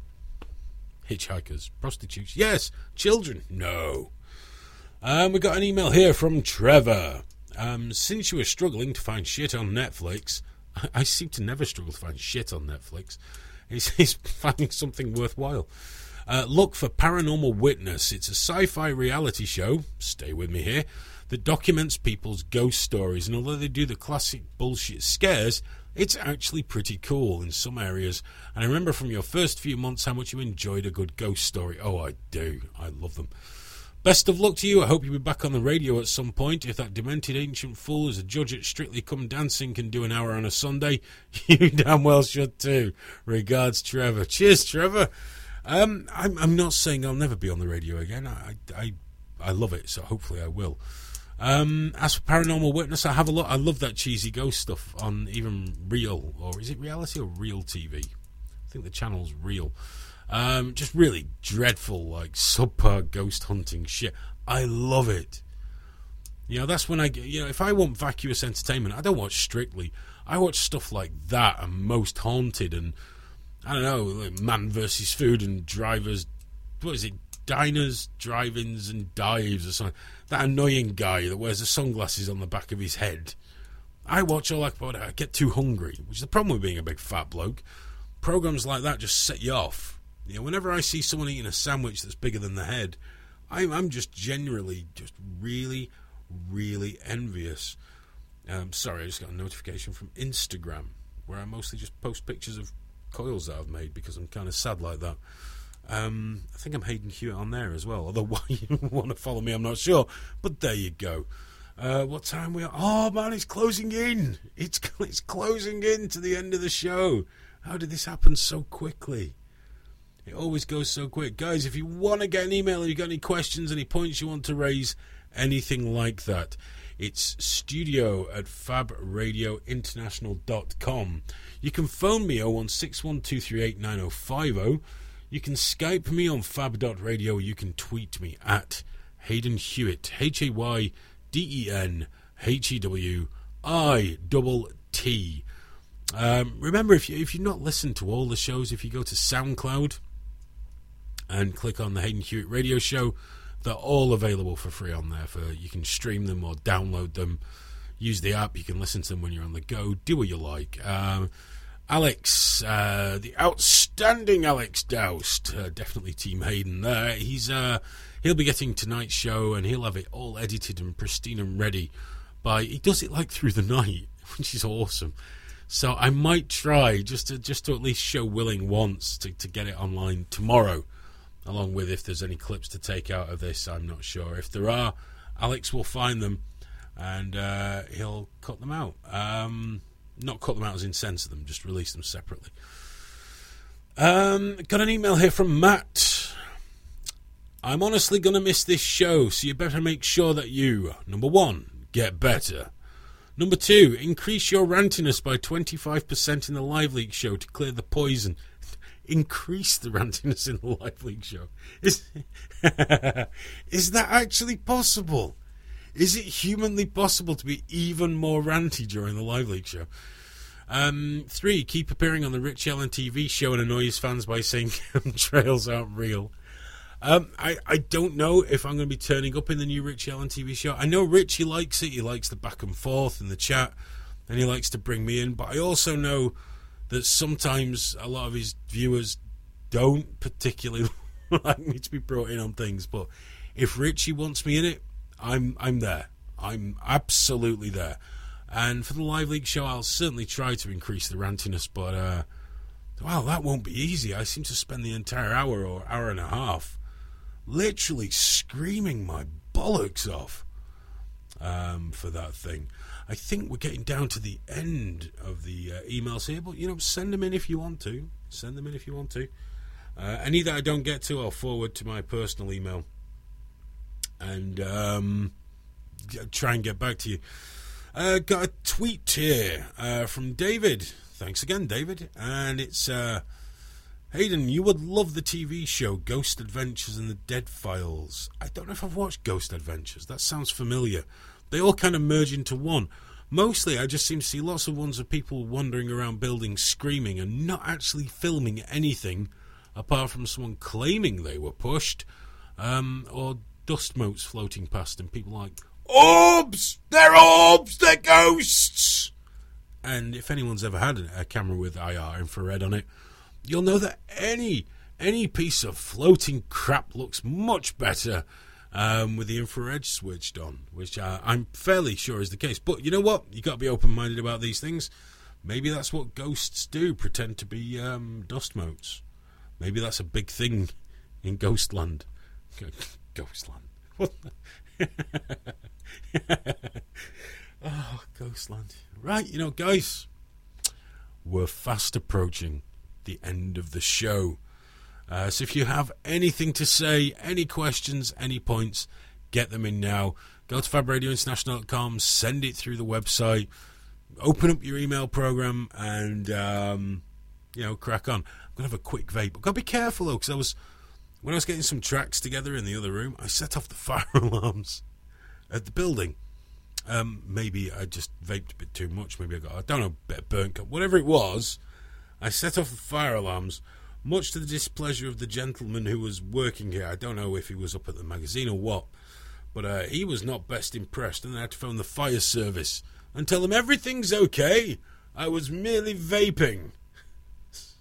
Hitchhikers, prostitutes, yes. Children, no. Um, we got an email here from Trevor. Um, since you were struggling to find shit on Netflix, I, [LAUGHS] I seem to never struggle to find shit on Netflix. He's, he's [LAUGHS] finding something worthwhile. Uh, look for Paranormal Witness. It's a sci fi reality show, stay with me here, that documents people's ghost stories. And although they do the classic bullshit scares, it's actually pretty cool in some areas. And I remember from your first few months how much you enjoyed a good ghost story. Oh, I do. I love them. Best of luck to you. I hope you'll be back on the radio at some point. If that demented ancient fool as a judge at Strictly Come Dancing can do an hour on a Sunday, [LAUGHS] you damn well should too. Regards, Trevor. Cheers, Trevor. Um, I'm, I'm not saying I'll never be on the radio again. I, I, I love it, so hopefully I will. Um, as for Paranormal Witness, I have a lot. I love that cheesy ghost stuff on even Real, or is it reality or Real TV? I think the channel's Real. Um, just really dreadful, like subpar ghost hunting shit. I love it. You know, that's when I get, you know, if I want vacuous entertainment, I don't watch Strictly. I watch stuff like that and Most Haunted and, I don't know, like Man versus Food and Drivers, what is it, Diners, Drive Ins and Dives or something. That annoying guy that wears the sunglasses on the back of his head. I watch all that, but I get too hungry, which is the problem with being a big fat bloke. Programs like that just set you off. You know, whenever I see someone eating a sandwich that's bigger than the head, I'm, I'm just generally just really, really envious. Um, sorry, I just got a notification from Instagram where I mostly just post pictures of coils that I've made because I'm kind of sad like that. Um, I think I'm Hayden Hewitt on there as well. Although [LAUGHS] why you want to follow me, I'm not sure. But there you go. Uh, what time we are? Oh man, it's closing in. It's [LAUGHS] it's closing in to the end of the show. How did this happen so quickly? It always goes so quick. Guys, if you want to get an email, you got any questions, any points you want to raise, anything like that, it's studio at fabradiointernational.com. You can phone me 01612389050. You can Skype me on fab.radio. You can tweet me at Hayden Hewitt, H A Y D E N H E W I double T. Um, remember, if you if you've not listened to all the shows, if you go to SoundCloud and click on the Hayden Hewitt Radio Show, they're all available for free on there. For you can stream them or download them. Use the app. You can listen to them when you're on the go. Do what you like. Um, Alex, uh, the outstanding Alex Doust, uh, definitely Team Hayden there. He's uh, he'll be getting tonight's show and he'll have it all edited and pristine and ready. By he does it like through the [LAUGHS] night, which is awesome. So I might try just to just to at least show Willing once to, to get it online tomorrow, along with if there's any clips to take out of this. I'm not sure. If there are, Alex will find them and uh, he'll cut them out. Um, not cut them out as in censor them, just release them separately. Um, got an email here from Matt. I'm honestly going to miss this show, so you better make sure that you, number one, get better. Number two, increase your rantiness by 25% in the Live Leak show to clear the poison. [LAUGHS] Increase the rantiness in the Live Leak show. Is, [LAUGHS] is that actually possible? Is it humanly possible to be even more ranty during the Live Leak show? Um, three, keep appearing on the Rich Allen TV show and annoy his fans by saying [LAUGHS] chemtrails aren't real. Um, I, I don't know if I'm going to be turning up in the new Rich Allen TV show. I know Rich, he likes it. He likes the back and forth and the chat, and he likes to bring me in. But I also know that sometimes a lot of his viewers don't particularly [LAUGHS] like me to be brought in on things. But if Richie wants me in it, I'm I'm there. I'm absolutely there. And for the live leak show, I'll certainly try to increase the rantiness. But uh, wow, that won't be easy. I seem to spend the entire hour or hour and a half literally screaming my bollocks off um, for that thing. I think we're getting down to the end of the uh, emails here, but you know, send them in if you want to. Send them in if you want to. Uh, any that I don't get to, I'll forward to my personal email. And um, try and get back to you. Uh, got a tweet here uh, from David. Thanks again, David. And it's uh, Hayden, you would love the TV show Ghost Adventures and the Dead Files. I don't know if I've watched Ghost Adventures. That sounds familiar. They all kind of merge into one. Mostly, I just seem to see lots of ones of people wandering around buildings screaming and not actually filming anything apart from someone claiming they were pushed um, or dust motes floating past and people like, Orbs! They're orbs! They're ghosts! And if anyone's ever had a camera with IR infrared on it, you'll know that any any piece of floating crap looks much better um, with the infrared switched on, which uh, I'm fairly sure is the case. But you know what? You got to be open minded about these things. Maybe that's what ghosts do: pretend to be um, dust motes. Maybe that's a big thing in Ghostland. [LAUGHS] Ghostland. Oh, [LAUGHS] Ghostland. Right, you know, guys, we're fast approaching the end of the show. Uh, so if you have anything to say, any questions, any points, get them in now. Go to fabradiointernational.com, send it through the website, open up your email program, and um, you know, crack on. I'm gonna have a quick vape. I've got to be careful though, because I was when I was getting some tracks together in the other room, I set off the [LAUGHS] fire alarms at the building. Um, maybe I just vaped a bit too much. Maybe I got I don't know, a bit burnt whatever it was. I set off the fire alarms, much to the displeasure of the gentleman who was working here. I don't know if he was up at the magazine or what, but uh, he was not best impressed, and I had to phone the fire service and tell them everything's okay. I was merely vaping. [LAUGHS]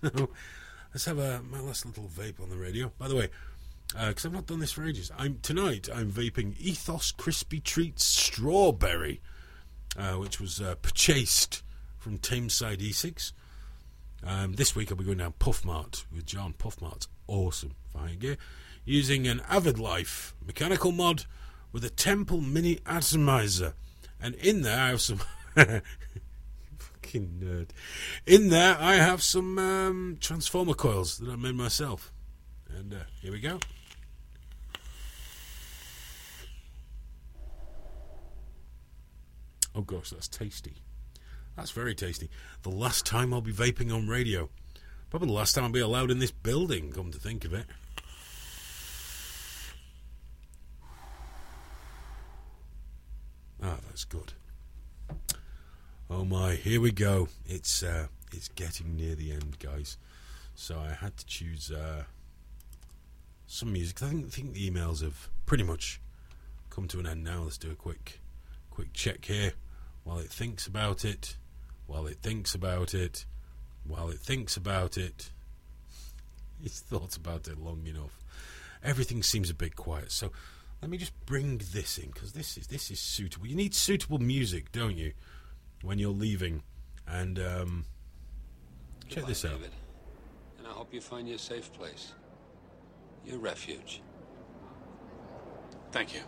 So let's have a my last little vape on the radio. By the way, because I've not done this for ages, I'm tonight I'm vaping Ethos Crispy Treats Strawberry, uh, which was uh, purchased from Tameside E6. Um, this week I'll be going down Puff Mart with John. Puff Mart's awesome fine gear, using an Avid Lyfe mechanical mod with a Temple Mini Atomizer, and in there I have some. Fucking nerd. In there I have some um, transformer coils that I made myself, and uh, here we go. Oh gosh, that's tasty. That's very tasty. The last time I'll be vaping on radio. Probably the last time I'll be allowed in this building, come to think of it. Ah, that's good. Oh my, here we go. It's uh it's getting near the end, guys. So I had to choose uh some music. I think I think the emails have pretty much come to an end now. Let's do a quick quick check here while it thinks about it, while it thinks about it, while it thinks about it. [LAUGHS] It's thought about it long enough. Everything seems a bit quiet, so let me just bring this in because this is this is suitable. You need suitable music, don't you, when you're leaving? And um, check this out. David. And I hope you find your safe place. Your refuge. Thank you.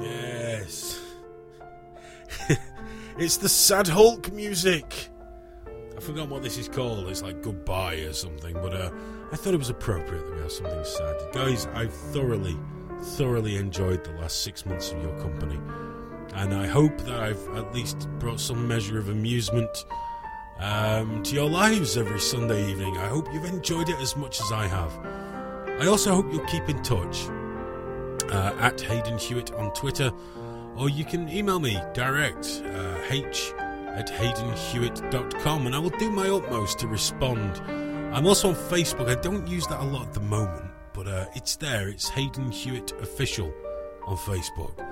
Yes. [LAUGHS] it's the Sad Hulk music. I forgot what this is called. It's like Goodbye or something, but uh, I thought it was appropriate that we have something sad. Guys, I've thoroughly, thoroughly enjoyed the last six months of your company. And I hope that I've at least brought some measure of amusement um, to your lives every Sunday evening. I hope you've enjoyed it as much as I have. I also hope you'll keep in touch uh, at Hayden Hewitt on Twitter, or you can email me direct, uh, h at haydenhewitt.com, and I will do my utmost to respond. I'm also on Facebook. I don't use that a lot at the moment, but uh, it's there. It's Hayden Hewitt Official on Facebook.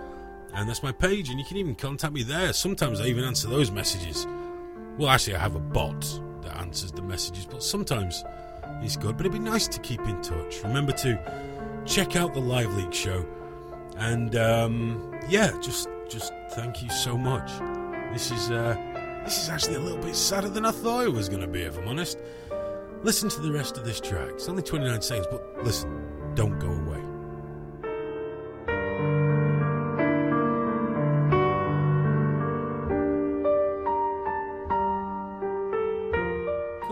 And that's my page, and you can even contact me there. Sometimes I even answer those messages. Well, actually, I have a bot that answers the messages, but sometimes it's good. But it'd be nice to keep in touch. Remember to check out the Live Leak show, and um, yeah, just just thank you so much. This is uh, this is actually a little bit sadder than I thought it was going to be, if I'm honest. Listen to the rest of this track. It's only 29 seconds, but listen, don't go away.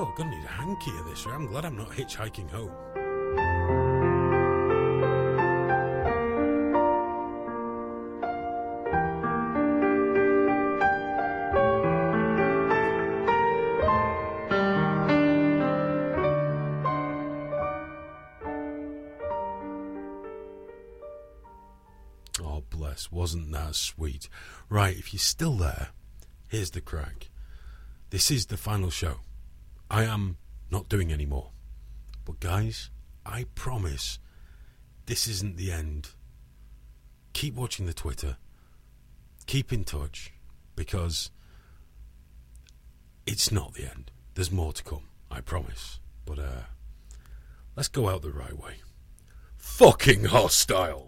I'm gonna need a hanky of this. I'm glad I'm not hitchhiking home. Right, if you're still there, here's the crack. This is the final show. I am not doing any more. But, guys, I promise this isn't the end. Keep watching the Twitter. Keep in touch because it's not the end. There's more to come, I promise. But, uh, let's go out the right way. Fucking hostile!